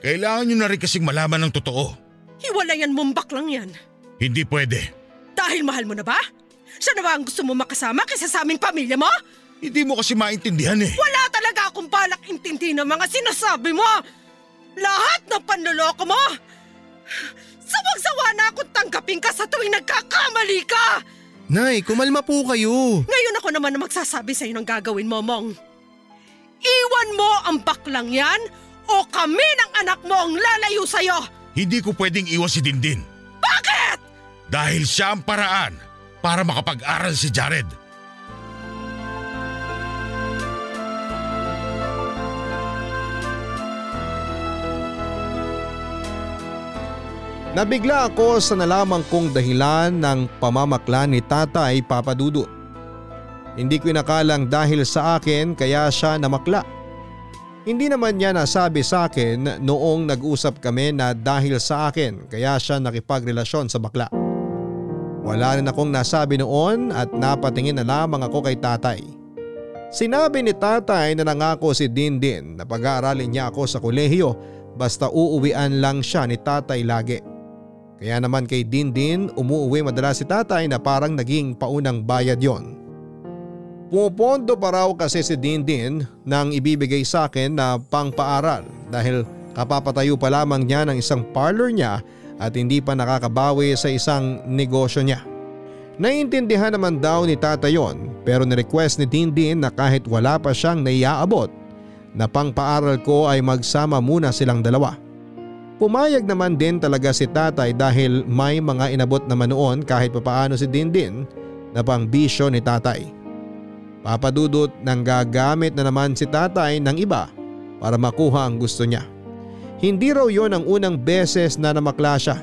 Kailangan nyo na rin kasing malaman ng totoo. Hiwalayan mong baklang yan. Hindi pwede. Dahil mahal mo na ba? Siya na ba ang gusto mo makasama kaysa sa aming pamilya mo? Hindi mo kasi maintindihan eh. Wala talaga akong balak intindi ng mga sinasabi mo! Lahat ng panloloko mo! Sawang-sawa na akong tanggapin ka sa tuwing nagkakamali ka! Nay, kumalma po kayo. Ngayon ako naman na magsasabi sa'yo ng gagawin mo, Mong. Iwan mo ang baklang yan o kami ng anak mo ang lalayo sa'yo! Hindi ko pwedeng iwas si Dindin. Bakit? Dahil siya ang paraan para makapag-aral si Jared. Nabigla ako sa nalaman kong dahilan ng pamamakla ni tatay papadudot. Hindi ko inakalang dahil sa akin kaya siya namakla. Hindi naman niya nasabi sa akin noong nag-usap kami na dahil sa akin kaya siya nakipagrelasyon sa bakla. Wala rin akong nasabi noon at napatingin na lamang ako kay tatay. Sinabi ni tatay na nangako si Dindin na pag-aaralin niya ako sa kolehiyo basta uuwian lang siya ni tatay lagi. Kaya naman kay Dindin umuuwi madalas si tatay na parang naging paunang bayad yon. Pumupondo pa raw kasi si Dindin nang ibibigay sa akin na pangpaaral dahil kapapatayo pa lamang niya ng isang parlor niya at hindi pa nakakabawi sa isang negosyo niya. Naiintindihan naman daw ni tata yon pero nirequest ni Dindin na kahit wala pa siyang naiaabot na pangpaaral ko ay magsama muna silang dalawa. Pumayag naman din talaga si tatay dahil may mga inabot naman noon kahit papaano si Dindin na pang bisyo ni tatay. Papadudot nang gagamit na naman si tatay ng iba para makuha ang gusto niya. Hindi raw yon ang unang beses na namakla siya.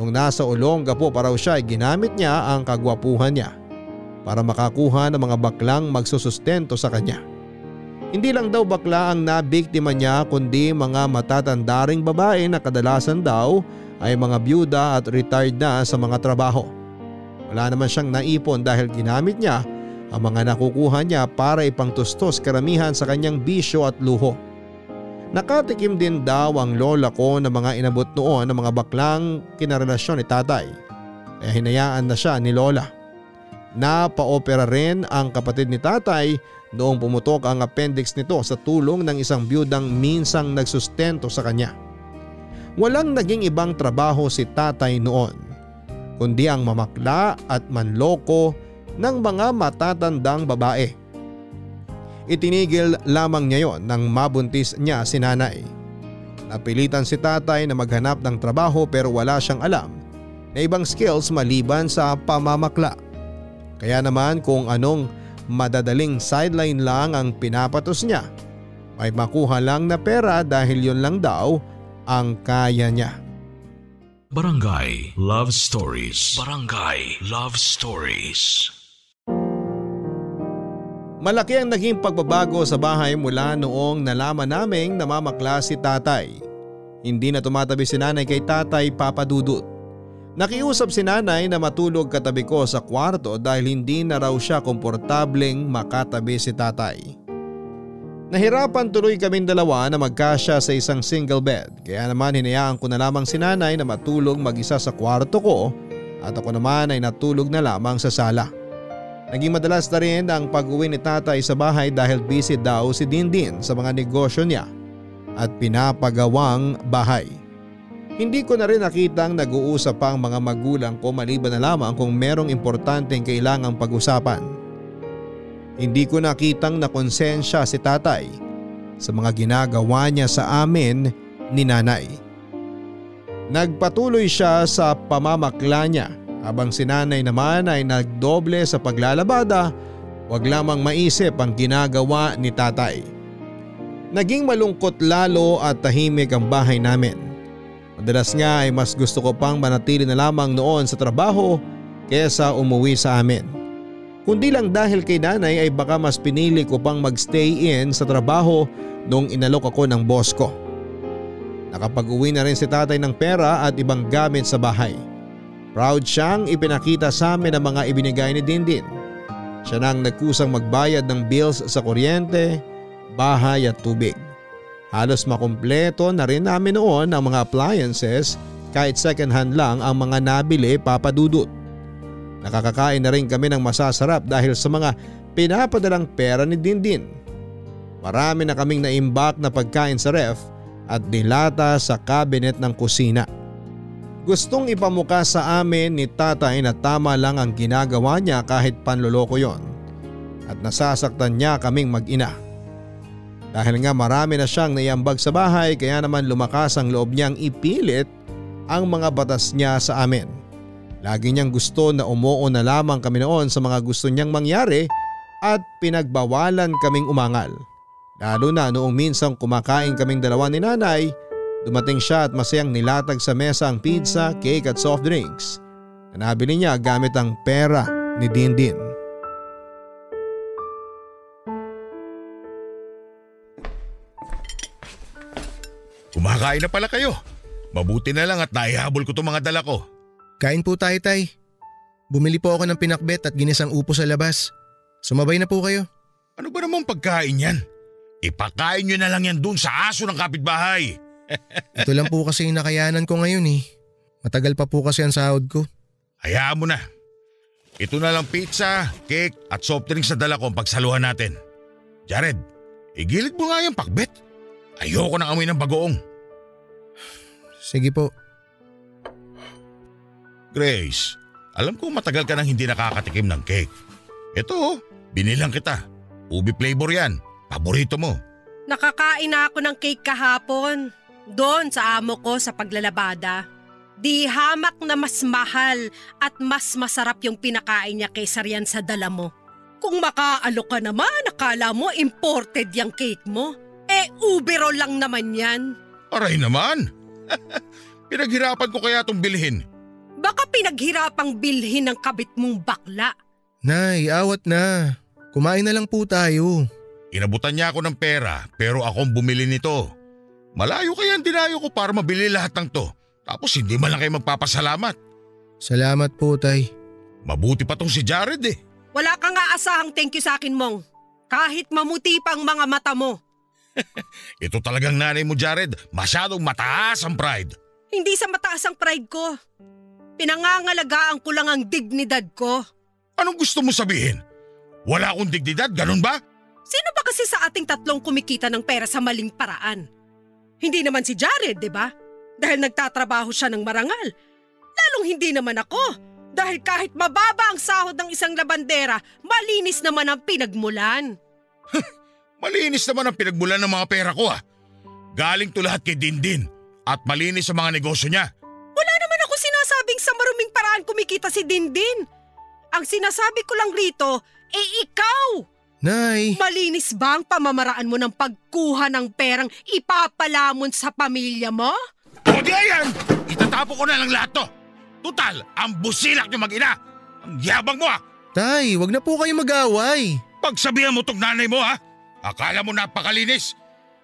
Nung nasa Olonga po pa raw siya ay ginamit niya ang kagwapuhan niya para makakuha ng mga baklang magsusustento sa kanya. Hindi lang daw bakla ang nabiktima niya kundi mga matatandaring babae na kadalasan daw ay mga byuda at retired na sa mga trabaho. Wala naman siyang naipon dahil ginamit niya ang mga nakukuha niya para ipangtustos karamihan sa kanyang bisyo at luho. Nakatikim din daw ang lola ko ng mga inabot noon ng mga baklang kinarelasyon ni tatay. Kaya hinayaan na siya ni lola. Napaopera rin ang kapatid ni tatay noong pumutok ang appendix nito sa tulong ng isang byudang minsang nagsustento sa kanya. Walang naging ibang trabaho si tatay noon kundi ang mamakla at manloko ng mga matatandang babae. Itinigil lamang niya yon nang mabuntis niya si nanay. Napilitan si tatay na maghanap ng trabaho pero wala siyang alam na ibang skills maliban sa pamamakla. Kaya naman kung anong madadaling sideline lang ang pinapatos niya, may makuha lang na pera dahil yon lang daw ang kaya niya. Barangay Love Stories. Barangay Love Stories. Malaki ang naging pagbabago sa bahay mula noong nalaman naming namamakla si tatay. Hindi na tumatabi si nanay kay tatay papadudot. Nakiusap si nanay na matulog katabi ko sa kwarto dahil hindi na raw siya komportableng makatabi si tatay. Nahirapan tuloy kaming dalawa na magkasya sa isang single bed kaya naman hinayaan ko na lamang si nanay na matulog mag-isa sa kwarto ko at ako naman ay natulog na lamang sa sala. Naging madalas na rin ang pag-uwi ni tatay sa bahay dahil busy daw si Dindin sa mga negosyo niya at pinapagawang bahay. Hindi ko na rin nakitang nag-uusap ang mga magulang ko maliban na lamang kung merong importanteng kailangang pag-usapan. Hindi ko nakitang nakonsensya si tatay sa mga ginagawa niya sa amin ni nanay. Nagpatuloy siya sa pamamakla niya habang si nanay naman ay nagdoble sa paglalabada, wag lamang maisip ang ginagawa ni tatay. Naging malungkot lalo at tahimik ang bahay namin. Madalas nga ay mas gusto ko pang manatili na lamang noon sa trabaho kesa umuwi sa amin. Kundi lang dahil kay nanay ay baka mas pinili ko pang magstay in sa trabaho nung inalok ako ng boss ko. Nakapag-uwi na rin si tatay ng pera at ibang gamit sa bahay. Proud siyang ipinakita sa amin ang mga ibinigay ni Dindin. Siya nang nagkusang magbayad ng bills sa kuryente, bahay at tubig. Halos makumpleto na rin namin noon ang mga appliances kahit second hand lang ang mga nabili papadudot. Nakakakain na rin kami ng masasarap dahil sa mga pinapadalang pera ni Dindin. Marami na kaming naimbak na pagkain sa ref at dilata sa cabinet ng kusina. Gustong ipamuka sa amin ni tatay na tama lang ang ginagawa niya kahit panloloko yon. At nasasaktan niya kaming mag-ina. Dahil nga marami na siyang naiambag sa bahay kaya naman lumakas ang loob niyang ipilit ang mga batas niya sa amin. Lagi niyang gusto na umuo na lamang kami noon sa mga gusto niyang mangyari at pinagbawalan kaming umangal. Lalo na noong minsang kumakain kaming dalawa ni nanay Dumating siya at masayang nilatag sa mesa ang pizza, cake at soft drinks na nabili niya gamit ang pera ni Dindin. Kumakain na pala kayo. Mabuti na lang at naihabol ko itong mga dala ko. Kain po tayo tay. Bumili po ako ng pinakbet at ginisang upo sa labas. Sumabay na po kayo. Ano ba namang pagkain yan? Ipakain nyo na lang yan dun sa aso ng kapitbahay. [laughs] Ito lang po kasi yung nakayanan ko ngayon eh. Matagal pa po kasi ang sahod ko. Hayaan mo na. Ito na lang pizza, cake at soft drinks na dala ko ang pagsaluhan natin. Jared, igilid mo nga yung pakbet. Ayoko na amoy ng bagoong. Sige po. Grace, alam ko matagal ka nang hindi nakakatikim ng cake. Ito, oh, binilang kita. Ubi flavor yan. Paborito mo. Nakakain na ako ng cake kahapon. Doon sa amo ko sa paglalabada. Di hamak na mas mahal at mas masarap yung pinakain niya kaysa riyan sa dala mo. Kung makaalok ka naman, akala mo imported yung cake mo. Eh, ubero lang naman yan. Aray naman. [laughs] Pinaghirapan ko kaya itong bilhin. Baka pinaghirapang bilhin ng kabit mong bakla. Nay, awat na. Kumain na lang po tayo. Inabutan niya ako ng pera pero akong bumili nito. Malayo kaya ang dinayo ko para mabili lahat ng to. Tapos hindi man lang kayo magpapasalamat. Salamat po, tay. Mabuti pa tong si Jared eh. Wala kang aasahang thank you sa akin mong. Kahit mamuti pang mga mata mo. [laughs] Ito talagang nanay mo Jared. Masyadong mataas ang pride. Hindi sa mataas ang pride ko. Pinangangalagaan ko lang ang dignidad ko. Anong gusto mo sabihin? Wala akong dignidad, ganun ba? Sino ba kasi sa ating tatlong kumikita ng pera sa maling paraan? Hindi naman si Jared, di ba? Dahil nagtatrabaho siya ng marangal. Lalong hindi naman ako. Dahil kahit mababa ang sahod ng isang labandera, malinis naman ang pinagmulan. [laughs] Malinis naman ang pinagmulan ng mga pera ko ah. Galing to lahat kay Dindin at malinis sa mga negosyo niya. Wala naman ako sinasabing sa maruming paraan kumikita si Dindin. Ang sinasabi ko lang rito, eh ikaw! Nay! Malinis ba ang pamamaraan mo ng pagkuha ng perang ipapalamon sa pamilya mo? O di ayan! Itatapo ko na lang lahat to. Tutal, ang busilak niyo mag-ina. Ang yabang mo ah. Tay, wag na po kayo mag-away. Pagsabihan mo tong nanay mo ha? Akala mo napakalinis?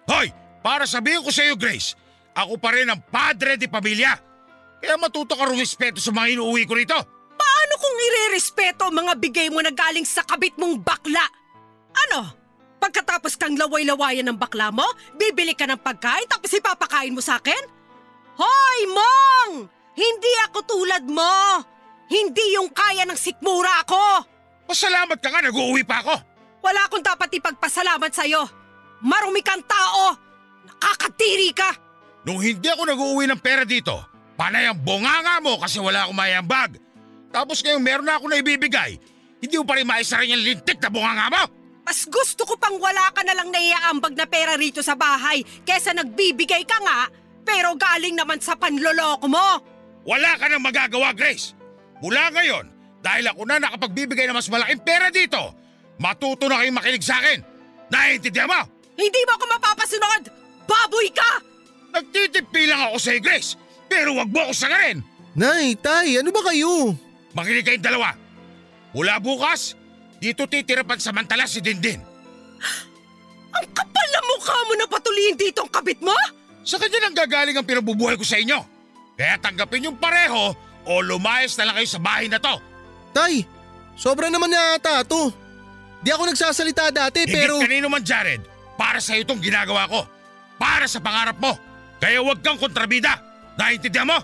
Hoy, para sabihin ko sa iyo Grace, ako pa rin ang padre di pamilya. Kaya matuto ka rumispeto sa mga inuuwi ko rito. Paano kung irerespeto ang mga bigay mo na galing sa kabit mong bakla? Ano? Pagkatapos kang laway-lawayan ng bakla mo, bibili ka ng pagkain tapos ipapakain mo sa akin? Hoy, Mong! Hindi ako tulad mo! Hindi yung kaya ng sikmura ako! Pasalamat ka nga, nag-uuwi pa ako. Wala akong dapat ipagpasalamat sa'yo. Marumi kang tao! Nakakatiri ka! Nung hindi ako nag-uuwi ng pera dito, panay ang bonganga mo kasi wala akong mayambag. Tapos ngayon meron na ako na ibibigay, hindi mo pa rin maisa rin yung lintik na bonganga mo. Mas gusto ko pang wala ka na lang naiaambag na pera rito sa bahay kesa nagbibigay ka nga pero galing naman sa panloloko mo. Wala ka nang magagawa, Grace. Mula ngayon, dahil ako na nakapagbibigay ng mas malaking pera dito, matuto na kayong makinig sa akin. Naiintindihan mo? Hindi mo ako mapapasunod! Baboy ka! Nagtitipi lang ako sa Grace, pero wag mo ako sagarin. Nay, tay, ano ba kayo? Makinig kayong dalawa. Mula bukas, dito titira pansamantala si Dindin. [gasps] Ang kapal na mukha mo na patuloyin dito ang kabit mo? Sa kanya nang gagaling ang pinabubuhay ko sa inyo. Kaya tanggapin yung pareho o lumayas na lang kayo sa bahay na to. Tay, sobra naman na ata to. Di ako nagsasalita dati Higit pero... kanino man Jared, para sa itong ginagawa ko. Para sa pangarap mo. Kaya huwag kang kontrabida. Naintindihan mo?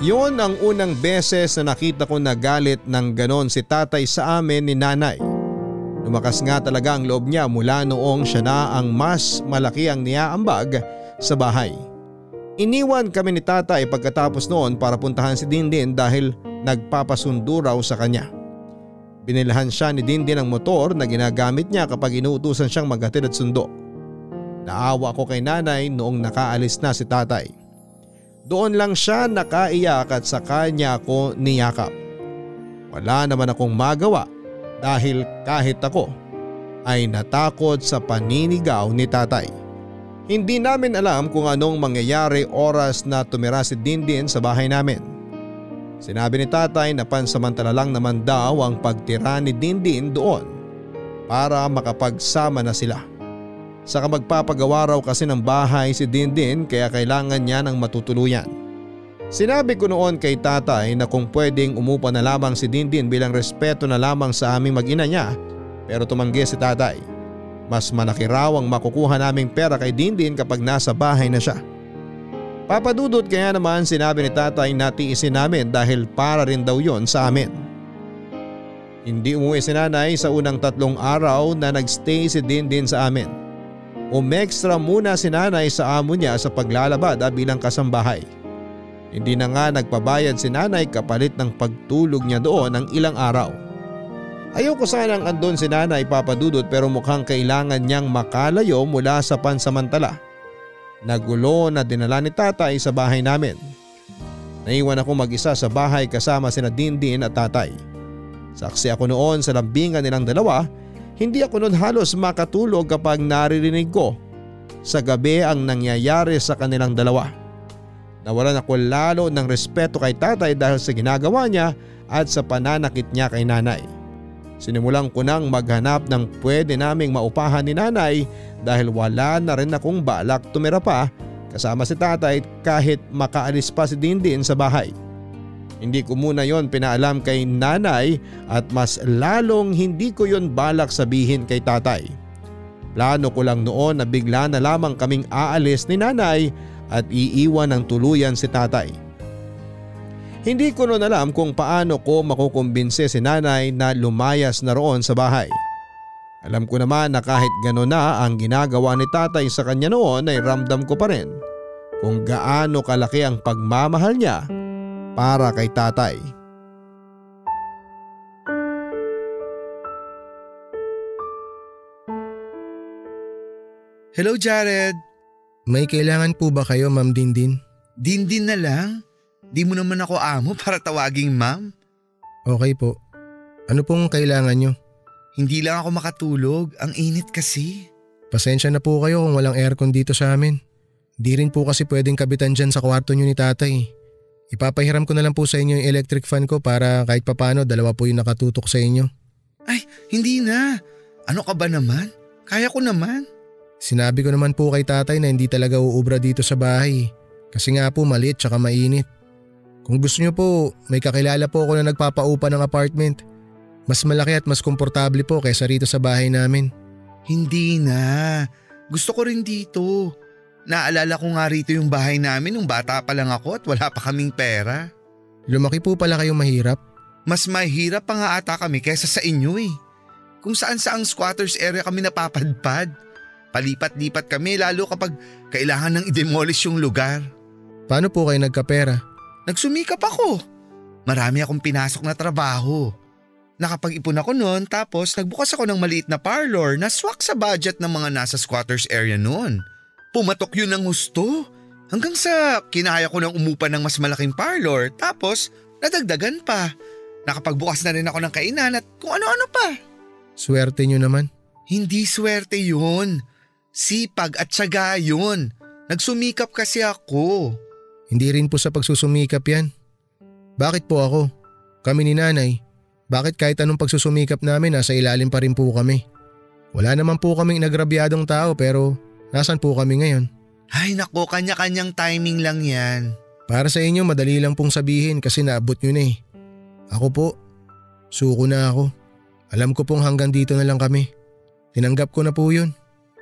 Yon ang unang beses na nakita ko na galit ng ganon si tatay sa amin ni nanay. Lumakas nga talaga ang loob niya mula noong siya na ang mas malaki ang niyaambag sa bahay. Iniwan kami ni tatay pagkatapos noon para puntahan si Dindin dahil nagpapasundo raw sa kanya. Binilhan siya ni Dindin ng motor na ginagamit niya kapag inuutusan siyang maghatid at sundo. Naawa ako kay nanay noong nakaalis na si tatay. Doon lang siya nakaiyak at sa kanya ako niyakap. Wala naman akong magawa dahil kahit ako ay natakot sa paninigaw ni tatay. Hindi namin alam kung anong mangyayari oras na tumira si Dindin sa bahay namin. Sinabi ni tatay na pansamantala lang naman daw ang pagtira ni Dindin doon para makapagsama na sila. Saka magpapagawa raw kasi ng bahay si Dindin kaya kailangan niya ng matutuluyan. Sinabi ko noon kay tatay na kung pwedeng umupa na lamang si Dindin bilang respeto na lamang sa aming mag-ina niya pero tumanggi si tatay. Mas malaki ang makukuha naming pera kay Dindin kapag nasa bahay na siya. Papadudot kaya naman sinabi ni tatay na tiisin namin dahil para rin daw yon sa amin. Hindi umuwi si nanay sa unang tatlong araw na nagstay si Dindin sa amin. Umextra muna si nanay sa amo niya sa paglalabada bilang kasambahay. Hindi na nga nagpabayad si nanay kapalit ng pagtulog niya doon ng ilang araw. Ayoko sanang andon si nanay papadudot pero mukhang kailangan niyang makalayo mula sa pansamantala. Nagulo na dinala ni tatay sa bahay namin. Naiwan ako mag-isa sa bahay kasama sina Dindin at tatay. Saksi ako noon sa lambingan nilang dalawa hindi ako noon halos makatulog kapag naririnig ko sa gabi ang nangyayari sa kanilang dalawa. Nawalan ako lalo ng respeto kay tatay dahil sa ginagawa niya at sa pananakit niya kay nanay. Sinimulan ko nang maghanap ng pwede naming maupahan ni nanay dahil wala na rin akong balak tumira pa kasama si tatay kahit makaalis pa si Dindin sa bahay. Hindi ko muna yon pinaalam kay nanay at mas lalong hindi ko yon balak sabihin kay tatay. Plano ko lang noon na bigla na lamang kaming aalis ni nanay at iiwan ng tuluyan si tatay. Hindi ko noon alam kung paano ko makukumbinse si nanay na lumayas na roon sa bahay. Alam ko naman na kahit gano'n na ang ginagawa ni tatay sa kanya noon ay ramdam ko pa rin kung gaano kalaki ang pagmamahal niya para kay tatay. Hello Jared! May kailangan po ba kayo Ma'am Dindin? Dindin na lang. Di mo naman ako amo para tawaging ma'am. Okay po. Ano pong kailangan nyo? Hindi lang ako makatulog. Ang init kasi. Pasensya na po kayo kung walang aircon dito sa amin. Di rin po kasi pwedeng kabitan dyan sa kwarto nyo ni tatay. Ipapahiram ko na lang po sa inyo yung electric fan ko para kahit papano dalawa po yung nakatutok sa inyo. Ay, hindi na. Ano ka ba naman? Kaya ko naman. Sinabi ko naman po kay tatay na hindi talaga uubra dito sa bahay. Kasi nga po maliit tsaka mainit. Kung gusto niyo po, may kakilala po ako na nagpapaupa ng apartment. Mas malaki at mas komportable po kaysa rito sa bahay namin. Hindi na. Gusto ko rin dito. Naalala ko nga rito yung bahay namin nung bata pa lang ako at wala pa kaming pera. Lumaki po pala kayong mahirap. Mas mahirap pa nga ata kami kaysa sa inyo eh. Kung saan saang squatters area kami napapadpad. Palipat-lipat kami lalo kapag kailangan nang i-demolish yung lugar. Paano po kayo nagkapera? Nagsumikap ako. Marami akong pinasok na trabaho. Nakapag-ipon ako noon tapos nagbukas ako ng maliit na parlor na swak sa budget ng mga nasa squatters area noon. Pumatok yun ng gusto. Hanggang sa kinaya ko ng umupa ng mas malaking parlor tapos nadagdagan pa. Nakapagbukas na rin ako ng kainan at kung ano-ano pa. Swerte nyo naman. Hindi swerte yun. Sipag at syaga yun. Nagsumikap kasi ako. Hindi rin po sa pagsusumikap yan. Bakit po ako? Kami ni nanay. Bakit kahit anong pagsusumikap namin nasa ilalim pa rin po kami? Wala naman po kaming nagrabyadong tao pero nasan po kami ngayon? Ay nako, kanya-kanyang timing lang yan. Para sa inyo madali lang pong sabihin kasi naabot nyo na eh. Ako po, suko na ako. Alam ko pong hanggang dito na lang kami. Tinanggap ko na po yun.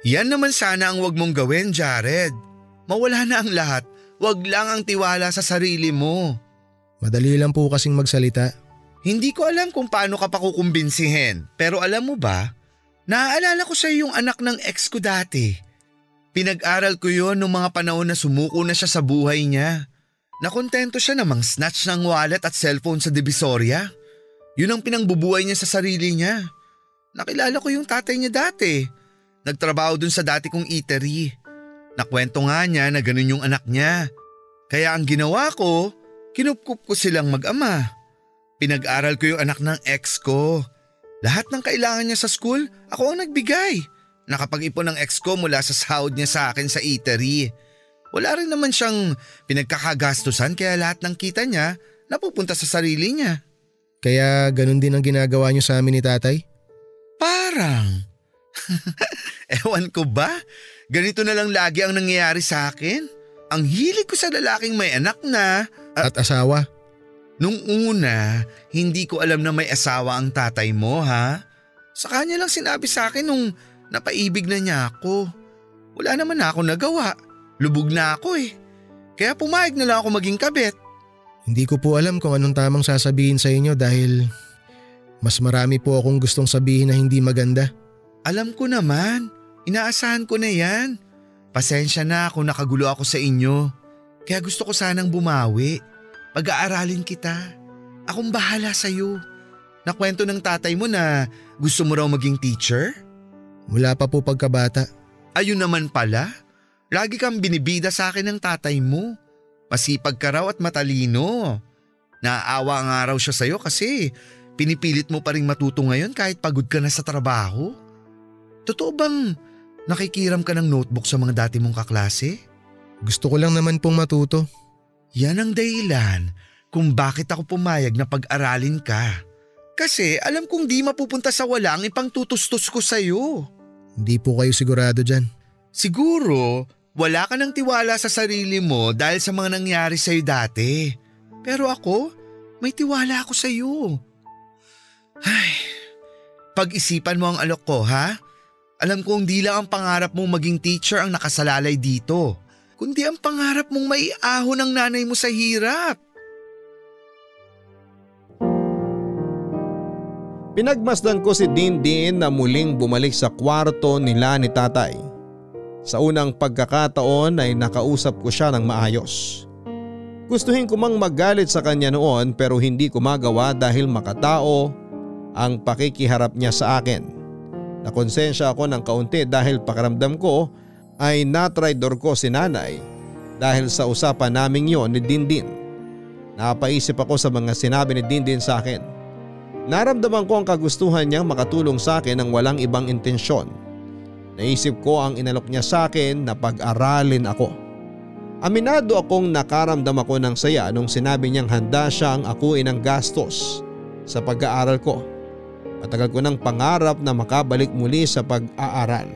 Yan naman sana ang wag mong gawin, Jared. Mawala na ang lahat. Wag lang ang tiwala sa sarili mo. Madali lang po kasing magsalita. Hindi ko alam kung paano ka pa kukumbinsihin. Pero alam mo ba, naaalala ko sa yung anak ng ex ko dati. Pinag-aral ko yon nung mga panahon na sumuko na siya sa buhay niya. Nakontento siya namang snatch ng wallet at cellphone sa Divisoria. Yun ang pinangbubuhay niya sa sarili niya. Nakilala ko yung tatay niya dati. Nagtrabaho dun sa dati kong eatery. Nakwento nga niya na ganun yung anak niya. Kaya ang ginawa ko, kinupkup ko silang mag-ama. Pinag-aral ko yung anak ng ex ko. Lahat ng kailangan niya sa school, ako ang nagbigay. Nakapag-ipon ng ex ko mula sa sahod niya sa akin sa eatery. Wala rin naman siyang pinagkakagastusan kaya lahat ng kita niya napupunta sa sarili niya. Kaya ganun din ang ginagawa niyo sa amin ni tatay? Parang. [laughs] Ewan ko ba? Ganito na lang lagi ang nangyayari sa akin. Ang hilig ko sa lalaking may anak na. At asawa? Nung una, hindi ko alam na may asawa ang tatay mo ha. Sa kanya lang sinabi sa akin nung napaibig na niya ako. Wala naman na ako nagawa. Lubog na ako eh. Kaya pumayag na lang ako maging kabit. Hindi ko po alam kung anong tamang sasabihin sa inyo dahil mas marami po akong gustong sabihin na hindi maganda. Alam ko naman. Inaasahan ko na yan. Pasensya na kung nakagulo ako sa inyo. Kaya gusto ko sanang bumawi. Pag-aaralin kita. Akong bahala sa'yo. Nakwento ng tatay mo na gusto mo raw maging teacher? Wala pa po pagkabata. Ayun naman pala. Lagi kang binibida sa akin ng tatay mo. Masipag ka raw at matalino. Naaawa nga raw siya sa'yo kasi pinipilit mo pa rin matuto ngayon kahit pagod ka na sa trabaho. Totoo bang nakikiram ka ng notebook sa mga dati mong kaklase? Gusto ko lang naman pong matuto. Yan ang dahilan kung bakit ako pumayag na pag-aralin ka. Kasi alam kong di mapupunta sa wala ang ipang tutustos ko sa'yo. Hindi po kayo sigurado dyan. Siguro, wala ka ng tiwala sa sarili mo dahil sa mga nangyari sa'yo dati. Pero ako, may tiwala ako sa'yo. Ay, pag-isipan mo ang alok ko ha? Alam kong di lang ang pangarap mong maging teacher ang nakasalalay dito, kundi ang pangarap mong maiahon ng nanay mo sa hirap. Pinagmasdan ko si Dindin na muling bumalik sa kwarto nila ni tatay. Sa unang pagkakataon ay nakausap ko siya ng maayos. Gustuhin ko mang magalit sa kanya noon pero hindi ko magawa dahil makatao ang pakikiharap niya sa akin. Nakonsensya ako ng kaunti dahil pakiramdam ko ay natraidor ko si nanay dahil sa usapan naming yon ni Dindin. Napaisip ako sa mga sinabi ni Dindin sa akin. Naramdaman ko ang kagustuhan niyang makatulong sa akin ng walang ibang intensyon. Naisip ko ang inalok niya sa akin na pag-aralin ako. Aminado akong nakaramdam ako ng saya nung sinabi niyang handa siyang akuin ng gastos sa pag-aaral ko. Matagal ko ng pangarap na makabalik muli sa pag-aaral.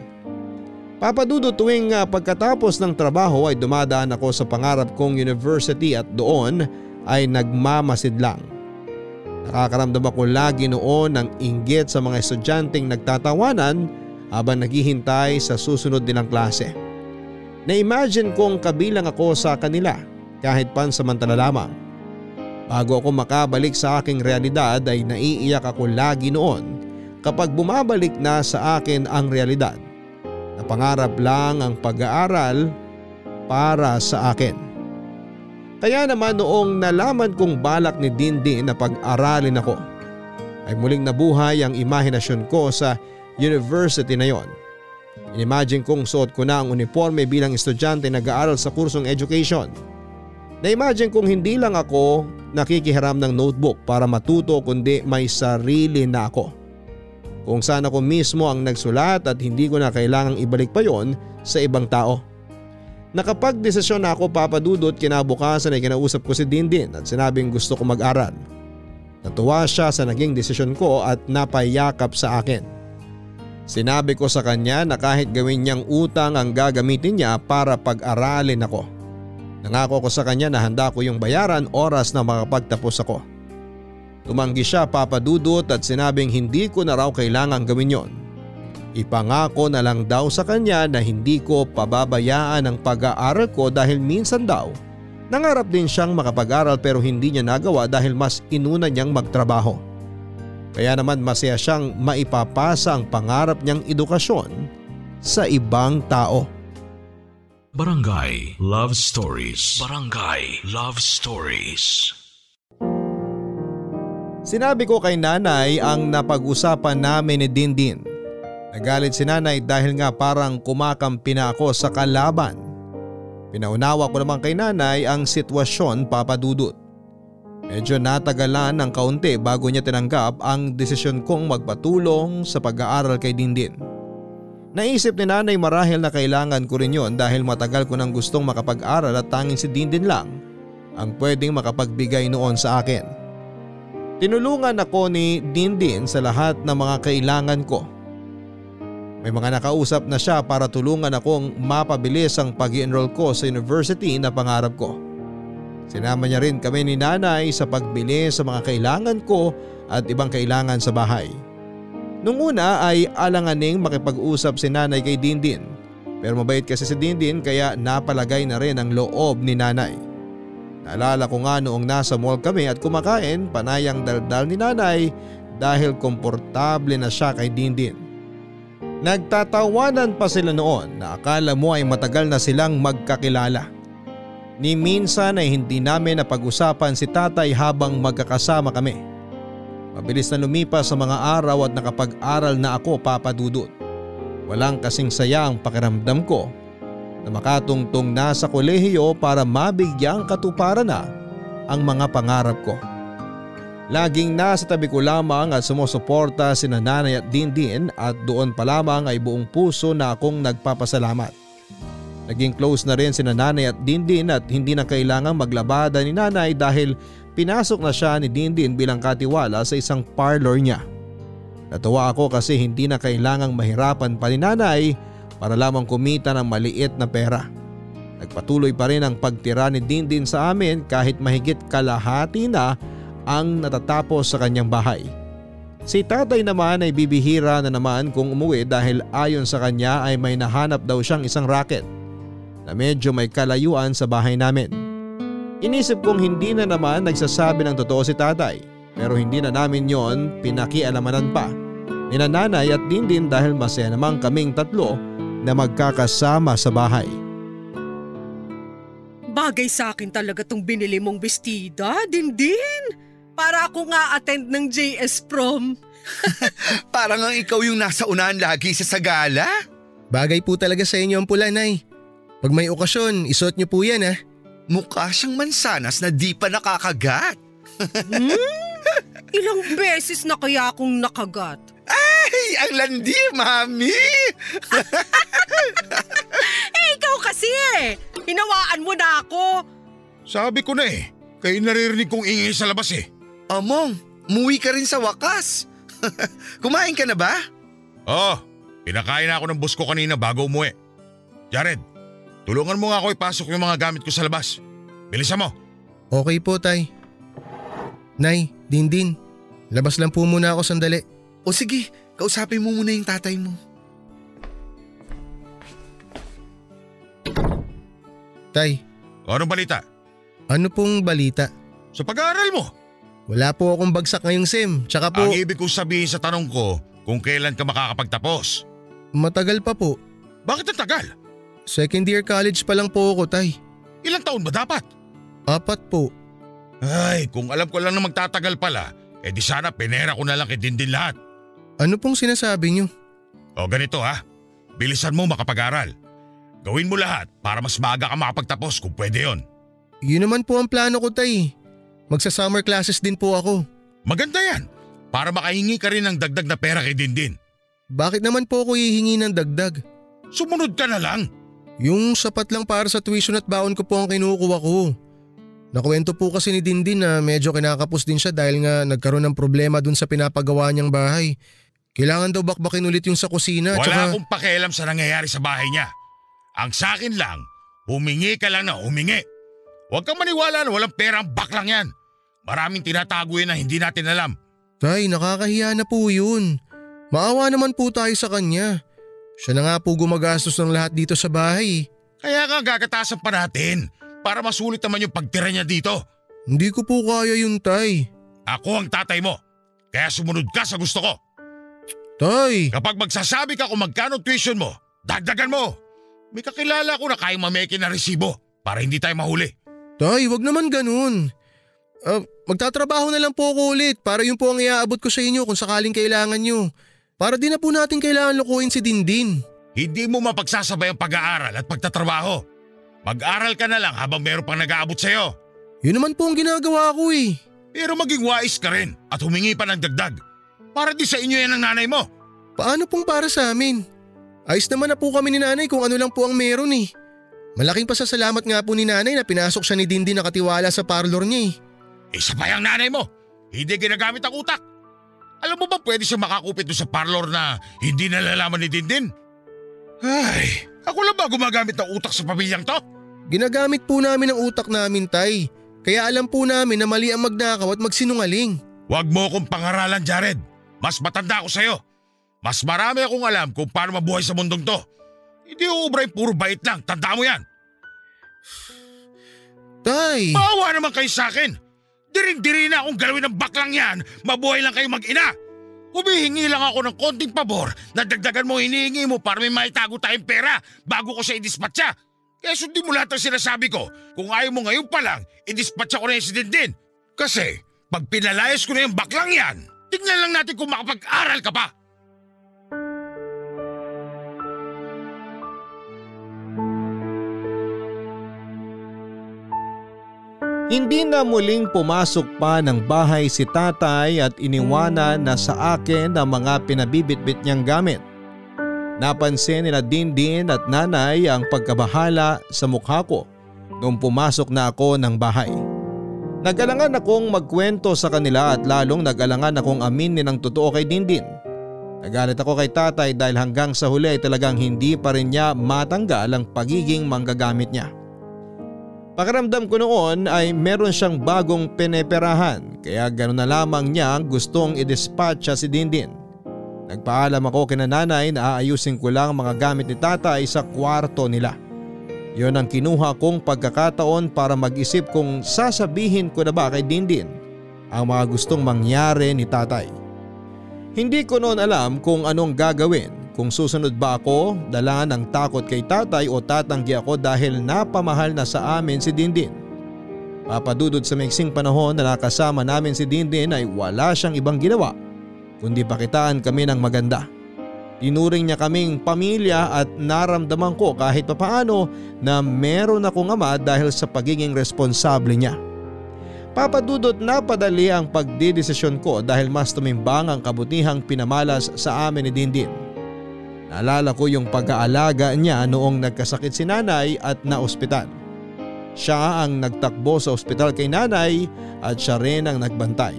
Papadudo tuwing uh, pagkatapos ng trabaho ay dumadaan ako sa pangarap kong university at doon ay nagmamasid lang. Nakakaramdam ako lagi noon ng inggit sa mga estudyanteng nagtatawanan habang naghihintay sa susunod nilang klase. Na-imagine kong kabilang ako sa kanila kahit pansamantala lamang. Bago ako makabalik sa aking realidad ay naiiyak ako lagi noon kapag bumabalik na sa akin ang realidad na pangarap lang ang pag-aaral para sa akin. Kaya naman noong nalaman kong balak ni Dindin na pag-aralin ako ay muling nabuhay ang imahinasyon ko sa university na yon. Inimagine kong suot ko na ang uniforme bilang estudyante nag-aaral sa kursong education. Na-imagine kong hindi lang ako nakikihiram ng notebook para matuto kundi may sarili na ako kung saan ako mismo ang nagsulat at hindi ko na kailangang ibalik pa yon sa ibang tao. Nakapag-desisyon na ako papadudot kinabukasan ay kinausap ko si Dindin at sinabing gusto ko mag-aral. Natuwa siya sa naging desisyon ko at napayakap sa akin. Sinabi ko sa kanya na kahit gawin niyang utang ang gagamitin niya para pag-aralin ako. Nangako ko sa kanya na handa ko yung bayaran oras na makapagtapos ako. Tumanggi siya papadudot at sinabing hindi ko na raw kailangang gawin yon. Ipangako na lang daw sa kanya na hindi ko pababayaan ang pag-aaral ko dahil minsan daw nangarap din siyang makapag-aral pero hindi niya nagawa dahil mas inuna niyang magtrabaho. Kaya naman masaya siyang maipapasa ang pangarap niyang edukasyon sa ibang tao. Barangay Love Stories Barangay Love Stories Sinabi ko kay nanay ang napag-usapan namin ni Dindin. Nagalit si nanay dahil nga parang kumakampi na ako sa kalaban. Pinaunawa ko naman kay nanay ang sitwasyon papadudot. Medyo natagalan ng kaunti bago niya tinanggap ang desisyon kong magpatulong sa pag-aaral kay Dindin. Naisip ni nanay marahil na kailangan ko rin yon dahil matagal ko nang gustong makapag-aral at tanging si Dindin lang ang pwedeng makapagbigay noon sa akin. Tinulungan ako ni Dindin sa lahat ng mga kailangan ko. May mga nakausap na siya para tulungan akong mapabilis ang pag enroll ko sa university na pangarap ko. Sinama niya rin kami ni nanay sa pagbili sa mga kailangan ko at ibang kailangan sa bahay. Nung una ay alanganing makipag-usap si nanay kay Dindin pero mabait kasi si Dindin kaya napalagay na rin ang loob ni nanay. Naalala ko nga noong nasa mall kami at kumakain panayang daldal ni nanay dahil komportable na siya kay Dindin. Nagtatawanan pa sila noon na akala mo ay matagal na silang magkakilala. Ni minsan ay hindi namin napag-usapan si tatay habang magkakasama kami. Mabilis na lumipas sa mga araw at nakapag-aral na ako papadudot. Walang kasing saya ang pakiramdam ko na makatungtong na sa kolehiyo para mabigyang katuparan na ang mga pangarap ko. Laging nasa tabi ko lamang at sumusuporta si nanay at dindin at doon pa lamang ay buong puso na akong nagpapasalamat. Naging close na rin si nanay at dindin at hindi na kailangang maglabada ni nanay dahil pinasok na siya ni dindin bilang katiwala sa isang parlor niya. Natuwa ako kasi hindi na kailangang mahirapan pa ni nanay para lamang kumita ng maliit na pera. Nagpatuloy pa rin ang pagtira ni Dindin sa amin kahit mahigit kalahati na ang natatapos sa kanyang bahay. Si tatay naman ay bibihira na naman kung umuwi dahil ayon sa kanya ay may nahanap daw siyang isang racket na medyo may kalayuan sa bahay namin. Inisip kong hindi na naman nagsasabi ng totoo si tatay pero hindi na namin yon pinakialamanan pa ni nanay at Dindin dahil masaya namang kaming tatlo na magkakasama sa bahay. Bagay sa akin talaga tong binili mong bestida, Dindin. Para ako nga attend ng JS prom. [laughs] Parang ang ikaw yung nasa unahan lagi sa sagala. Bagay po talaga sa inyo ang pula, Nay. Pag may okasyon, isuot niyo po yan ha. Mukha siyang mansanas na di pa nakakagat. hmm? Ilang beses na kaya akong nakagat? Ay, ang landi, mami! [laughs] eh, ikaw kasi eh. Hinawaan mo na ako. Sabi ko na eh, kayo naririnig kong ingay sa labas eh. Among, muwi ka rin sa wakas. [laughs] Kumain ka na ba? Oo, pinakain na ako ng boss ko kanina bago umuwi. Jared, tulungan mo nga ako ipasok yung mga gamit ko sa labas. Bilisan mo. Okay po, Tay. Nay, Dindin, labas lang po muna ako sandali. O sige, kausapin mo muna yung tatay mo. Tay, O, Anong balita? ano pong balita? Sa pag-aaral mo. Wala po akong bagsak ngayong SEM. Tsaka po, Ang ibig kong sabihin sa tanong ko kung kailan ka makakapagtapos. matagal pa po. Bakit ang tagal? Second year college pa lang po ako, Tay. Ilang taon ba dapat? Apat po. Ay, kung alam ko lang na magtatagal pala, eh di sana pinera ko na lang kay Dindin lahat. Ano pong sinasabi niyo? O ganito ha, bilisan mo makapag-aral. Gawin mo lahat para mas maaga ka makapagtapos kung pwede yon. Yun naman po ang plano ko, Tay. Magsa-summer classes din po ako. Maganda yan, para makahingi ka rin ng dagdag na pera kay Dindin. Bakit naman po ako hihingi ng dagdag? Sumunod ka na lang. Yung sapat lang para sa tuition at baon ko po ang kinukuha ko. Nakwento po kasi ni Dindin na medyo kinakapos din siya dahil nga nagkaroon ng problema dun sa pinapagawa niyang bahay. Kailangan daw bakbakin ulit yung sa kusina. Wala tsaka... akong pakialam sa nangyayari sa bahay niya. Ang sa akin lang, humingi ka lang na humingi. Huwag kang maniwala na walang pera ang baklang yan. Maraming tinatago yan na hindi natin alam. Tay, nakakahiya na po yun. Maawa naman po tayo sa kanya. Siya na nga po gumagastos ng lahat dito sa bahay. Kaya nga gagatasan pa natin para masulit naman yung pagtira niya dito. Hindi ko po kaya yun, Tay. Ako ang tatay mo. Kaya sumunod ka sa gusto ko. Tay! Kapag magsasabi ka kung magkano tuition mo, dagdagan mo. May kakilala ko na kayang mameke na resibo para hindi tayo mahuli. Tay, wag naman ganun. Ah, magtatrabaho na lang po ako ulit para yun po ang iaabot ko sa inyo kung sakaling kailangan nyo. Para di na po natin kailangan lukuhin si Dindin. Hindi mo mapagsasabay ang pag-aaral at pagtatrabaho. Mag-aral ka na lang habang meron pang nag-aabot sa'yo. Yun naman po ang ginagawa ko eh. Pero maging wise ka rin at humingi pa ng dagdag. Para di sa inyo yan ang nanay mo. Paano pong para sa amin? Ayos naman na po kami ni nanay kung ano lang po ang meron eh. Malaking pasasalamat nga po ni nanay na pinasok siya ni Dindin na katiwala sa parlor niya eh. Isa pa yung nanay mo. Hindi ginagamit ang utak. Alam mo ba pwede siya makakupit doon sa parlor na hindi nalalaman ni Dindin? Ay, ako lang ba gumagamit ng utak sa pamilyang to? Ginagamit po namin ang utak namin tay. Kaya alam po namin na mali ang magnakaw at magsinungaling. Huwag mo akong pangaralan, Jared. Mas matanda ako sa'yo. Mas marami akong alam kung paano mabuhay sa mundong to. Hindi uubra yung puro bait lang. Tanda mo yan. Tay! Bawa naman kayo sa akin. Diring-diri na akong galawin ng baklang yan. Mabuhay lang kayo mag-ina. Humihingi lang ako ng konting pabor na dagdagan mo hinihingi mo para may maitago tayong pera bago ko siya idispatcha. Kaya sundin mo lahat ng sinasabi ko. Kung ayaw mo ngayon pa lang, idispatcha ko na yung si Dindin. Kasi pag pinalayas ko na yung baklang yan, tingnan lang natin kung makapag-aral ka pa. Hindi na muling pumasok pa ng bahay si tatay at iniwanan na sa akin ang mga pinabibitbit niyang gamit. Napansin nila Dindin at nanay ang pagkabahala sa mukha ko nung pumasok na ako ng bahay. Nagalangan akong magkwento sa kanila at lalong nagalangan akong aminin ng totoo kay Dindin. Nagalit ako kay tatay dahil hanggang sa huli ay talagang hindi pa rin niya matanggal ang pagiging manggagamit niya. Pakiramdam ko noon ay meron siyang bagong pineperahan kaya gano'n na lamang niya ang gustong i-dispatcha si Dindin. Nagpaalam ako kina nanay na aayusin ko lang ang mga gamit ni tatay sa kwarto nila. Yon ang kinuha kong pagkakataon para mag-isip kung sasabihin ko na ba kay Dindin ang mga gustong mangyari ni tatay. Hindi ko noon alam kung anong gagawin kung susunod ba ako dala ng takot kay tatay o tatanggi ako dahil napamahal na sa amin si Dindin. Papadudod sa maiksing panahon na nakasama namin si Dindin ay wala siyang ibang ginawa kundi pakitaan kami ng maganda. Tinuring niya kaming pamilya at naramdaman ko kahit papaano na meron akong ama dahil sa pagiging responsable niya. Papadudot na padali ang pagdidesisyon ko dahil mas tumimbang ang kabutihang pinamalas sa amin ni Dindin. Naalala ko yung pag-aalaga niya noong nagkasakit si nanay at na-ospital. Siya ang nagtakbo sa ospital kay nanay at siya rin ang nagbantay.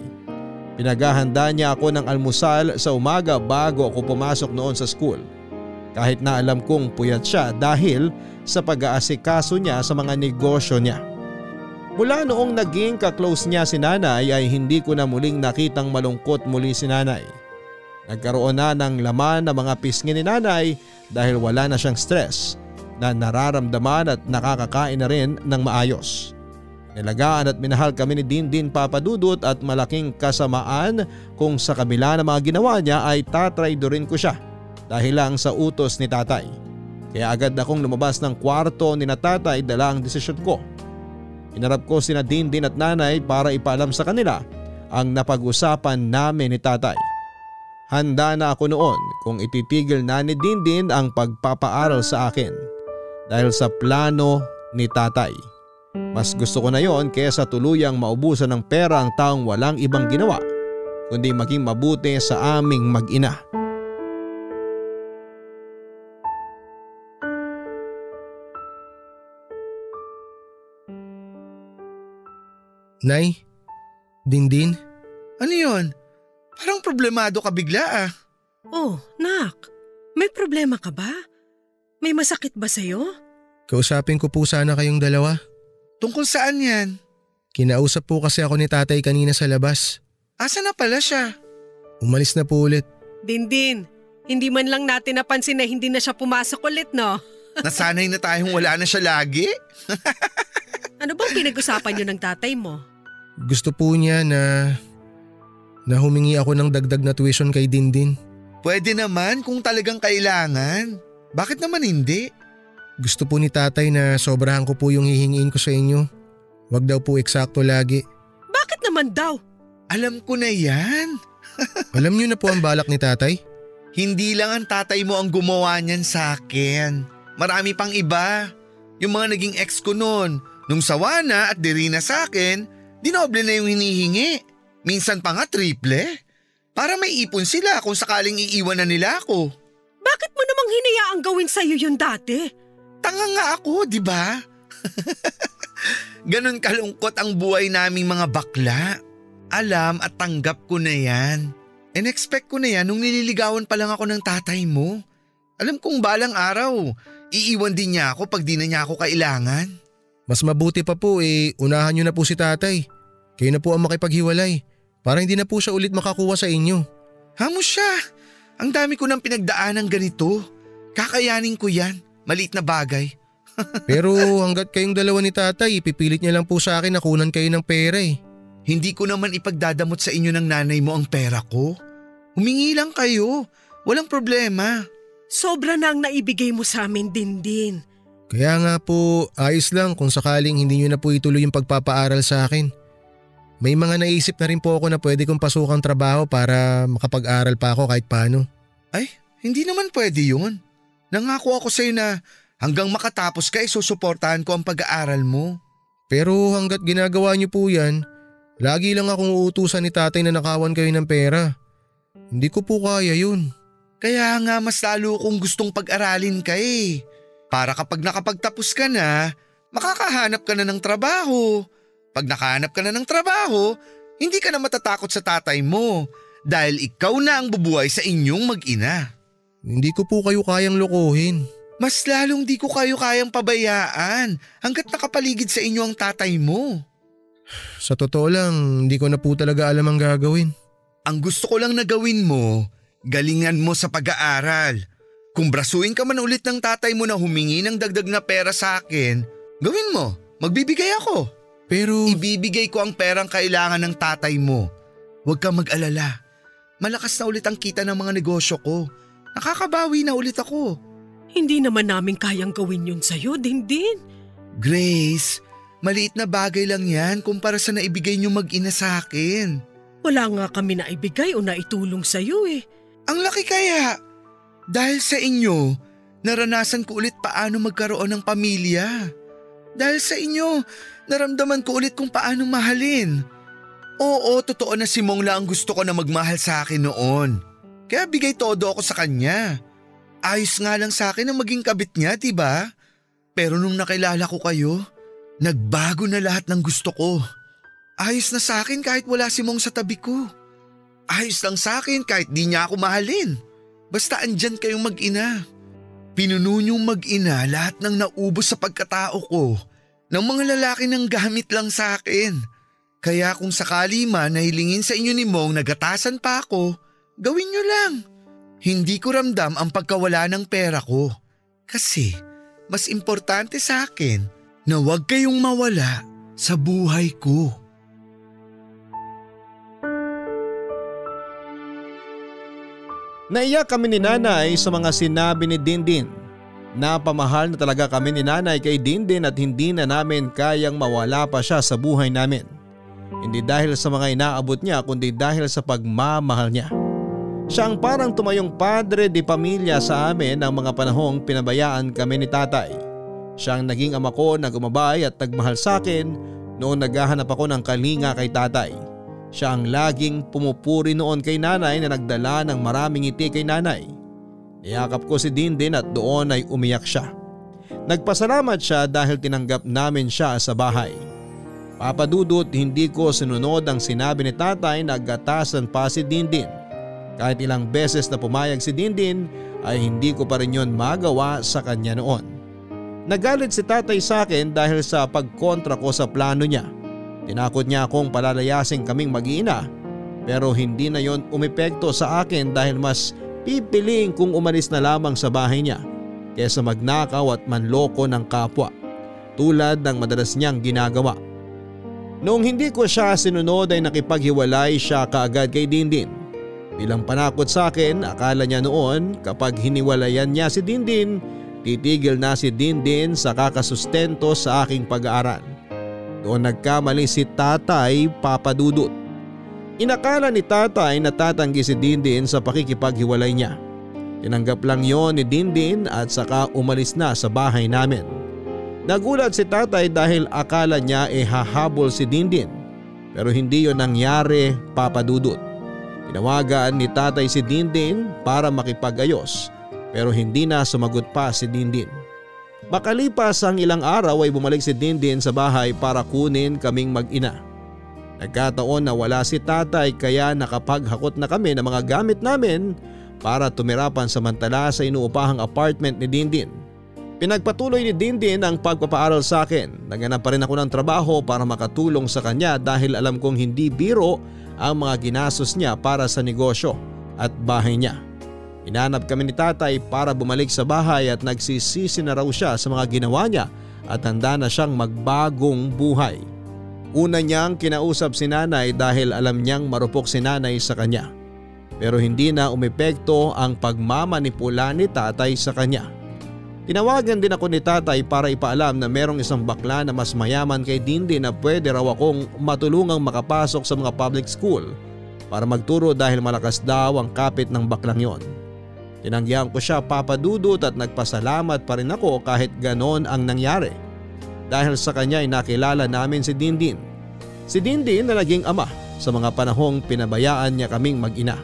Pinaghahanda niya ako ng almusal sa umaga bago ako pumasok noon sa school. Kahit na alam kong puyat siya dahil sa pag-aasikaso niya sa mga negosyo niya. Mula noong naging kaklose niya si nanay ay hindi ko na muling nakitang malungkot muli si nanay. Nagkaroon na ng laman ng mga pisngi ni nanay dahil wala na siyang stress na nararamdaman at nakakakain na rin ng maayos. Nilagaan at minahal kami ni Dindin Papadudot at malaking kasamaan kung sa kabila ng mga ginawa niya ay tatraydorin ko siya dahil lang sa utos ni tatay. Kaya agad akong lumabas ng kwarto ni na tatay dala ang desisyon ko. Inarap ko sina Dindin at nanay para ipaalam sa kanila ang napag-usapan namin ni tatay. Handa na ako noon kung ititigil na ni Dindin ang pagpapaaral sa akin dahil sa plano ni tatay. Mas gusto ko na yon kesa tuluyang maubusan ng pera ang taong walang ibang ginawa kundi maging mabuti sa aming mag-ina. Nay? Dindin? Ano yon? Parang problemado ka bigla ah. Oh, nak. May problema ka ba? May masakit ba sa'yo? Kausapin ko po sana kayong dalawa. Tungkol saan yan? Kinausap po kasi ako ni tatay kanina sa labas. Asa na pala siya? Umalis na po ulit. Dindin, hindi man lang natin napansin na hindi na siya pumasok ulit, no? [laughs] Nasanay na tayong wala na siya lagi? [laughs] Ano bang pinag-usapan niyo ng tatay mo? Gusto po niya na na humingi ako ng dagdag na tuition kay Dindin. Pwede naman kung talagang kailangan. Bakit naman hindi? Gusto po ni tatay na sobrahan ko po yung hihingiin ko sa inyo. Wag daw po eksakto lagi. Bakit naman daw? Alam ko na yan. [laughs] Alam niyo na po ang balak ni tatay? Hindi lang ang tatay mo ang gumawa niyan sa akin. Marami pang iba. Yung mga naging ex ko noon, nung sawa na at diri na sa akin, dinoble na yung hinihingi. Minsan pa nga triple. Para may ipon sila kung sakaling iiwan na nila ako. Bakit mo namang hinayaang gawin sa'yo yun dati? Tanga nga ako, di ba? [laughs] Ganon kalungkot ang buhay naming mga bakla. Alam at tanggap ko na yan. And expect ko na yan nung nililigawan pa lang ako ng tatay mo. Alam kong balang araw, iiwan din niya ako pag di na niya ako kailangan. Mas mabuti pa po eh, unahan niyo na po si tatay. Kayo na po ang makipaghiwalay para hindi na po siya ulit makakuha sa inyo. Hamos siya. Ang dami ko nang pinagdaanan ganito. Kakayanin ko yan. Maliit na bagay. [laughs] Pero hanggat kayong dalawa ni tatay, ipipilit niya lang po sa akin na kunan kayo ng pera eh. Hindi ko naman ipagdadamot sa inyo ng nanay mo ang pera ko. Humingi lang kayo. Walang problema. Sobra na ang naibigay mo sa amin, Dindin. Kaya nga po, ayos lang kung sakaling hindi niyo na po ituloy yung pagpapaaral sa akin. May mga naisip na rin po ako na pwede kong pasukang trabaho para makapag-aral pa ako kahit paano. Ay, hindi naman pwede yun. Nangako ako sa'yo na hanggang makatapos ka, isusuportahan ko ang pag-aaral mo. Pero hanggat ginagawa niyo po yan, lagi lang akong uutusan ni tatay na nakawan kayo ng pera. Hindi ko po kaya yun. Kaya nga mas lalo kong gustong pag-aralin ka eh. Para kapag nakapagtapos ka na, makakahanap ka na ng trabaho. Pag nakahanap ka na ng trabaho, hindi ka na matatakot sa tatay mo dahil ikaw na ang bubuhay sa inyong mag-ina. Hindi ko po kayo kayang lokohin. Mas lalong di ko kayo kayang pabayaan hanggat nakapaligid sa inyo ang tatay mo. Sa totoo lang, hindi ko na po talaga alam ang gagawin. Ang gusto ko lang na gawin mo, galingan mo sa pag-aaral. Kung brasuin ka man ulit ng tatay mo na humingi ng dagdag na pera sa akin, gawin mo, magbibigay ako. Pero… Ibibigay ko ang perang kailangan ng tatay mo. Huwag kang mag-alala. Malakas na ulit ang kita ng mga negosyo ko. Nakakabawi na ulit ako. Hindi naman namin kayang gawin yun sa'yo, Dindin. Grace, maliit na bagay lang yan kumpara sa naibigay niyo mag-ina sa akin. Wala nga kami na ibigay o naitulong sa'yo eh. Ang laki kaya. Dahil sa inyo, naranasan ko ulit paano magkaroon ng pamilya. Dahil sa inyo, naramdaman ko ulit kung paano mahalin. Oo, totoo na si Mongla ang gusto ko na magmahal sa akin noon. Kaya bigay todo ako sa kanya. Ayos nga lang sa akin na maging kabit niya, di ba? Pero nung nakilala ko kayo, nagbago na lahat ng gusto ko. Ayos na sa akin kahit wala si Mong sa tabi ko. Ayos lang sa akin kahit di niya ako mahalin. Basta andyan kayong mag-ina. Pinuno niyong mag-ina lahat ng naubos sa pagkatao ko ng mga lalaki ng gamit lang sa akin. Kaya kung sakali man nahilingin sa inyo ni Mong nagatasan pa ako, gawin niyo lang. Hindi ko ramdam ang pagkawala ng pera ko. Kasi mas importante sa akin na huwag kayong mawala sa buhay ko. Naiyak kami ni nanay sa mga sinabi ni Dindin. Napamahal na talaga kami ni nanay kay Dindin at hindi na namin kayang mawala pa siya sa buhay namin. Hindi dahil sa mga inaabot niya kundi dahil sa pagmamahal niya. Siya ang parang tumayong padre di pamilya sa amin ng mga panahong pinabayaan kami ni tatay. Siya ang naging ama ko na gumabay at nagmahal sa akin noong naghahanap ako ng kalinga kay tatay. Siya ang laging pumupuri noon kay nanay na nagdala ng maraming ngiti kay nanay. Niyakap ko si Dindin at doon ay umiyak siya. Nagpasalamat siya dahil tinanggap namin siya sa bahay. Papadudot hindi ko sinunod ang sinabi ni tatay na gatasan pa si Dindin. Kahit ilang beses na pumayag si Dindin ay hindi ko pa rin yon magawa sa kanya noon. Nagalit si tatay sa akin dahil sa pagkontra ko sa plano niya Tinakot niya akong palalayasin kaming mag-iina pero hindi na yon umepekto sa akin dahil mas pipiliin kong umalis na lamang sa bahay niya kaysa magnakaw at manloko ng kapwa tulad ng madalas niyang ginagawa. Noong hindi ko siya sinunod ay nakipaghiwalay siya kaagad kay Dindin. Bilang panakot sa akin, akala niya noon kapag hiniwalayan niya si Dindin, titigil na si Dindin sa kakasustento sa aking pag-aaral. Doon nagkamali si tatay papadudot. Inakala ni tatay na tatanggi si Dindin sa pakikipaghiwalay niya. Tinanggap lang yon ni Dindin at saka umalis na sa bahay namin. Nagulat si tatay dahil akala niya eh hahabol si Dindin pero hindi yon nangyari papadudot. Tinawagan ni tatay si Dindin para makipagayos pero hindi na sumagot pa si Dindin. Makalipas ang ilang araw ay bumalik si Dindin sa bahay para kunin kaming mag-ina. Nagkataon na wala si tatay kaya nakapaghakot na kami ng mga gamit namin para tumirapan samantala sa inuupahang apartment ni Dindin. Pinagpatuloy ni Dindin ang pagpapaaral sa akin. Naganap pa rin ako ng trabaho para makatulong sa kanya dahil alam kong hindi biro ang mga ginastos niya para sa negosyo at bahay niya. Inanap kami ni tatay para bumalik sa bahay at nagsisisi na raw siya sa mga ginawa niya at handa na siyang magbagong buhay. Una niyang kinausap si nanay dahil alam niyang marupok si nanay sa kanya. Pero hindi na umepekto ang pagmamanipula ni tatay sa kanya. Tinawagan din ako ni tatay para ipaalam na merong isang bakla na mas mayaman kay Dindi na pwede raw akong matulungang makapasok sa mga public school para magturo dahil malakas daw ang kapit ng baklang yon. Tinanggihan ko siya papadudot at nagpasalamat pa rin ako kahit ganon ang nangyari. Dahil sa kanya ay nakilala namin si Dindin. Si Dindin na naging ama sa mga panahong pinabayaan niya kaming mag-ina.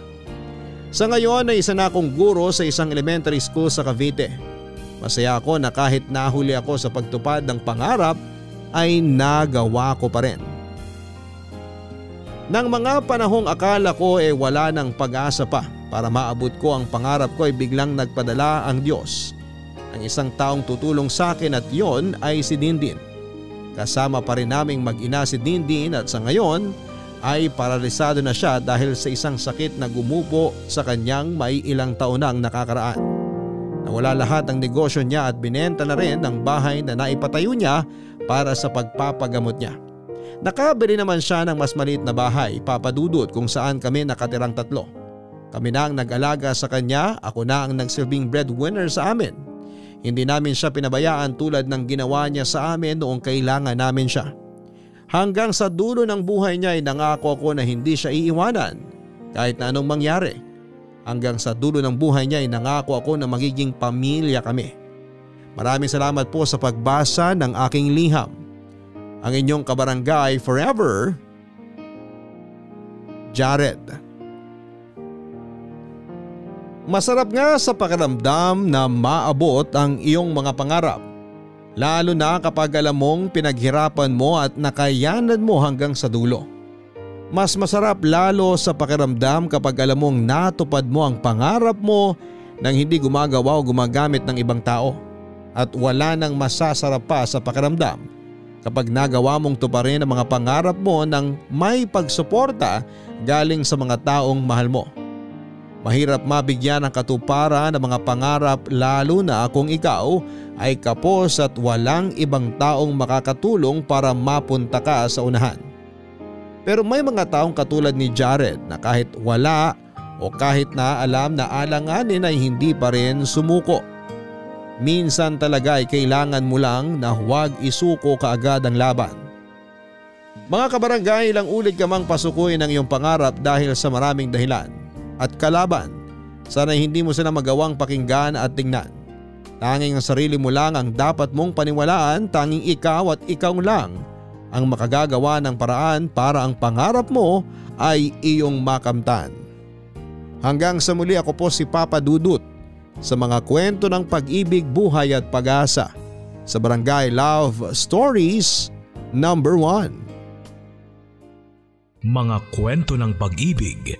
Sa ngayon ay isa na akong guro sa isang elementary school sa Cavite. Masaya ako na kahit nahuli ako sa pagtupad ng pangarap ay nagawa ko pa rin. Nang mga panahong akala ko eh wala ng pag-asa pa para maabot ko ang pangarap ko ay biglang nagpadala ang Diyos. Ang isang taong tutulong sa akin at yon ay si Dindin. Kasama pa rin naming mag-ina si Dindin at sa ngayon ay paralisado na siya dahil sa isang sakit na gumupo sa kanyang may ilang taon nang nakakaraan. Nawala lahat ang negosyo niya at binenta na rin ang bahay na naipatayo niya para sa pagpapagamot niya. Nakabili naman siya ng mas maliit na bahay papadudot kung saan kami nakatirang tatlo. Kami na ang nag-alaga sa kanya, ako na ang nagsilbing breadwinner sa amin. Hindi namin siya pinabayaan tulad ng ginawa niya sa amin noong kailangan namin siya. Hanggang sa dulo ng buhay niya ay nangako ako na hindi siya iiwanan kahit na anong mangyari. Hanggang sa dulo ng buhay niya ay nangako ako na magiging pamilya kami. Maraming salamat po sa pagbasa ng aking liham. Ang inyong kabarangay forever, Jared. Masarap nga sa pakiramdam na maabot ang iyong mga pangarap. Lalo na kapag alam mong pinaghirapan mo at nakayanan mo hanggang sa dulo. Mas masarap lalo sa pakiramdam kapag alam mong natupad mo ang pangarap mo nang hindi gumagawa o gumagamit ng ibang tao. At wala nang masasarap pa sa pakiramdam kapag nagawa mong tuparin ang mga pangarap mo nang may pagsuporta galing sa mga taong mahal mo. Mahirap mabigyan ng katuparan ng mga pangarap lalo na kung ikaw ay kapos at walang ibang taong makakatulong para mapunta ka sa unahan. Pero may mga taong katulad ni Jared na kahit wala o kahit na alam na alanganin ay hindi pa rin sumuko. Minsan talaga ay kailangan mo lang na huwag isuko kaagad ang laban. Mga kabarangay ilang ulit ka mang pasukuin ang iyong pangarap dahil sa maraming dahilan at kalaban. Sana hindi mo sila magawang pakinggan at tingnan. Tanging ang sarili mo lang ang dapat mong paniwalaan, tanging ikaw at ikaw lang ang makagagawa ng paraan para ang pangarap mo ay iyong makamtan. Hanggang sa muli ako po si Papa Dudut sa mga kwento ng pag-ibig, buhay at pag-asa sa Barangay Love Stories number 1. Mga kwento ng pag-ibig,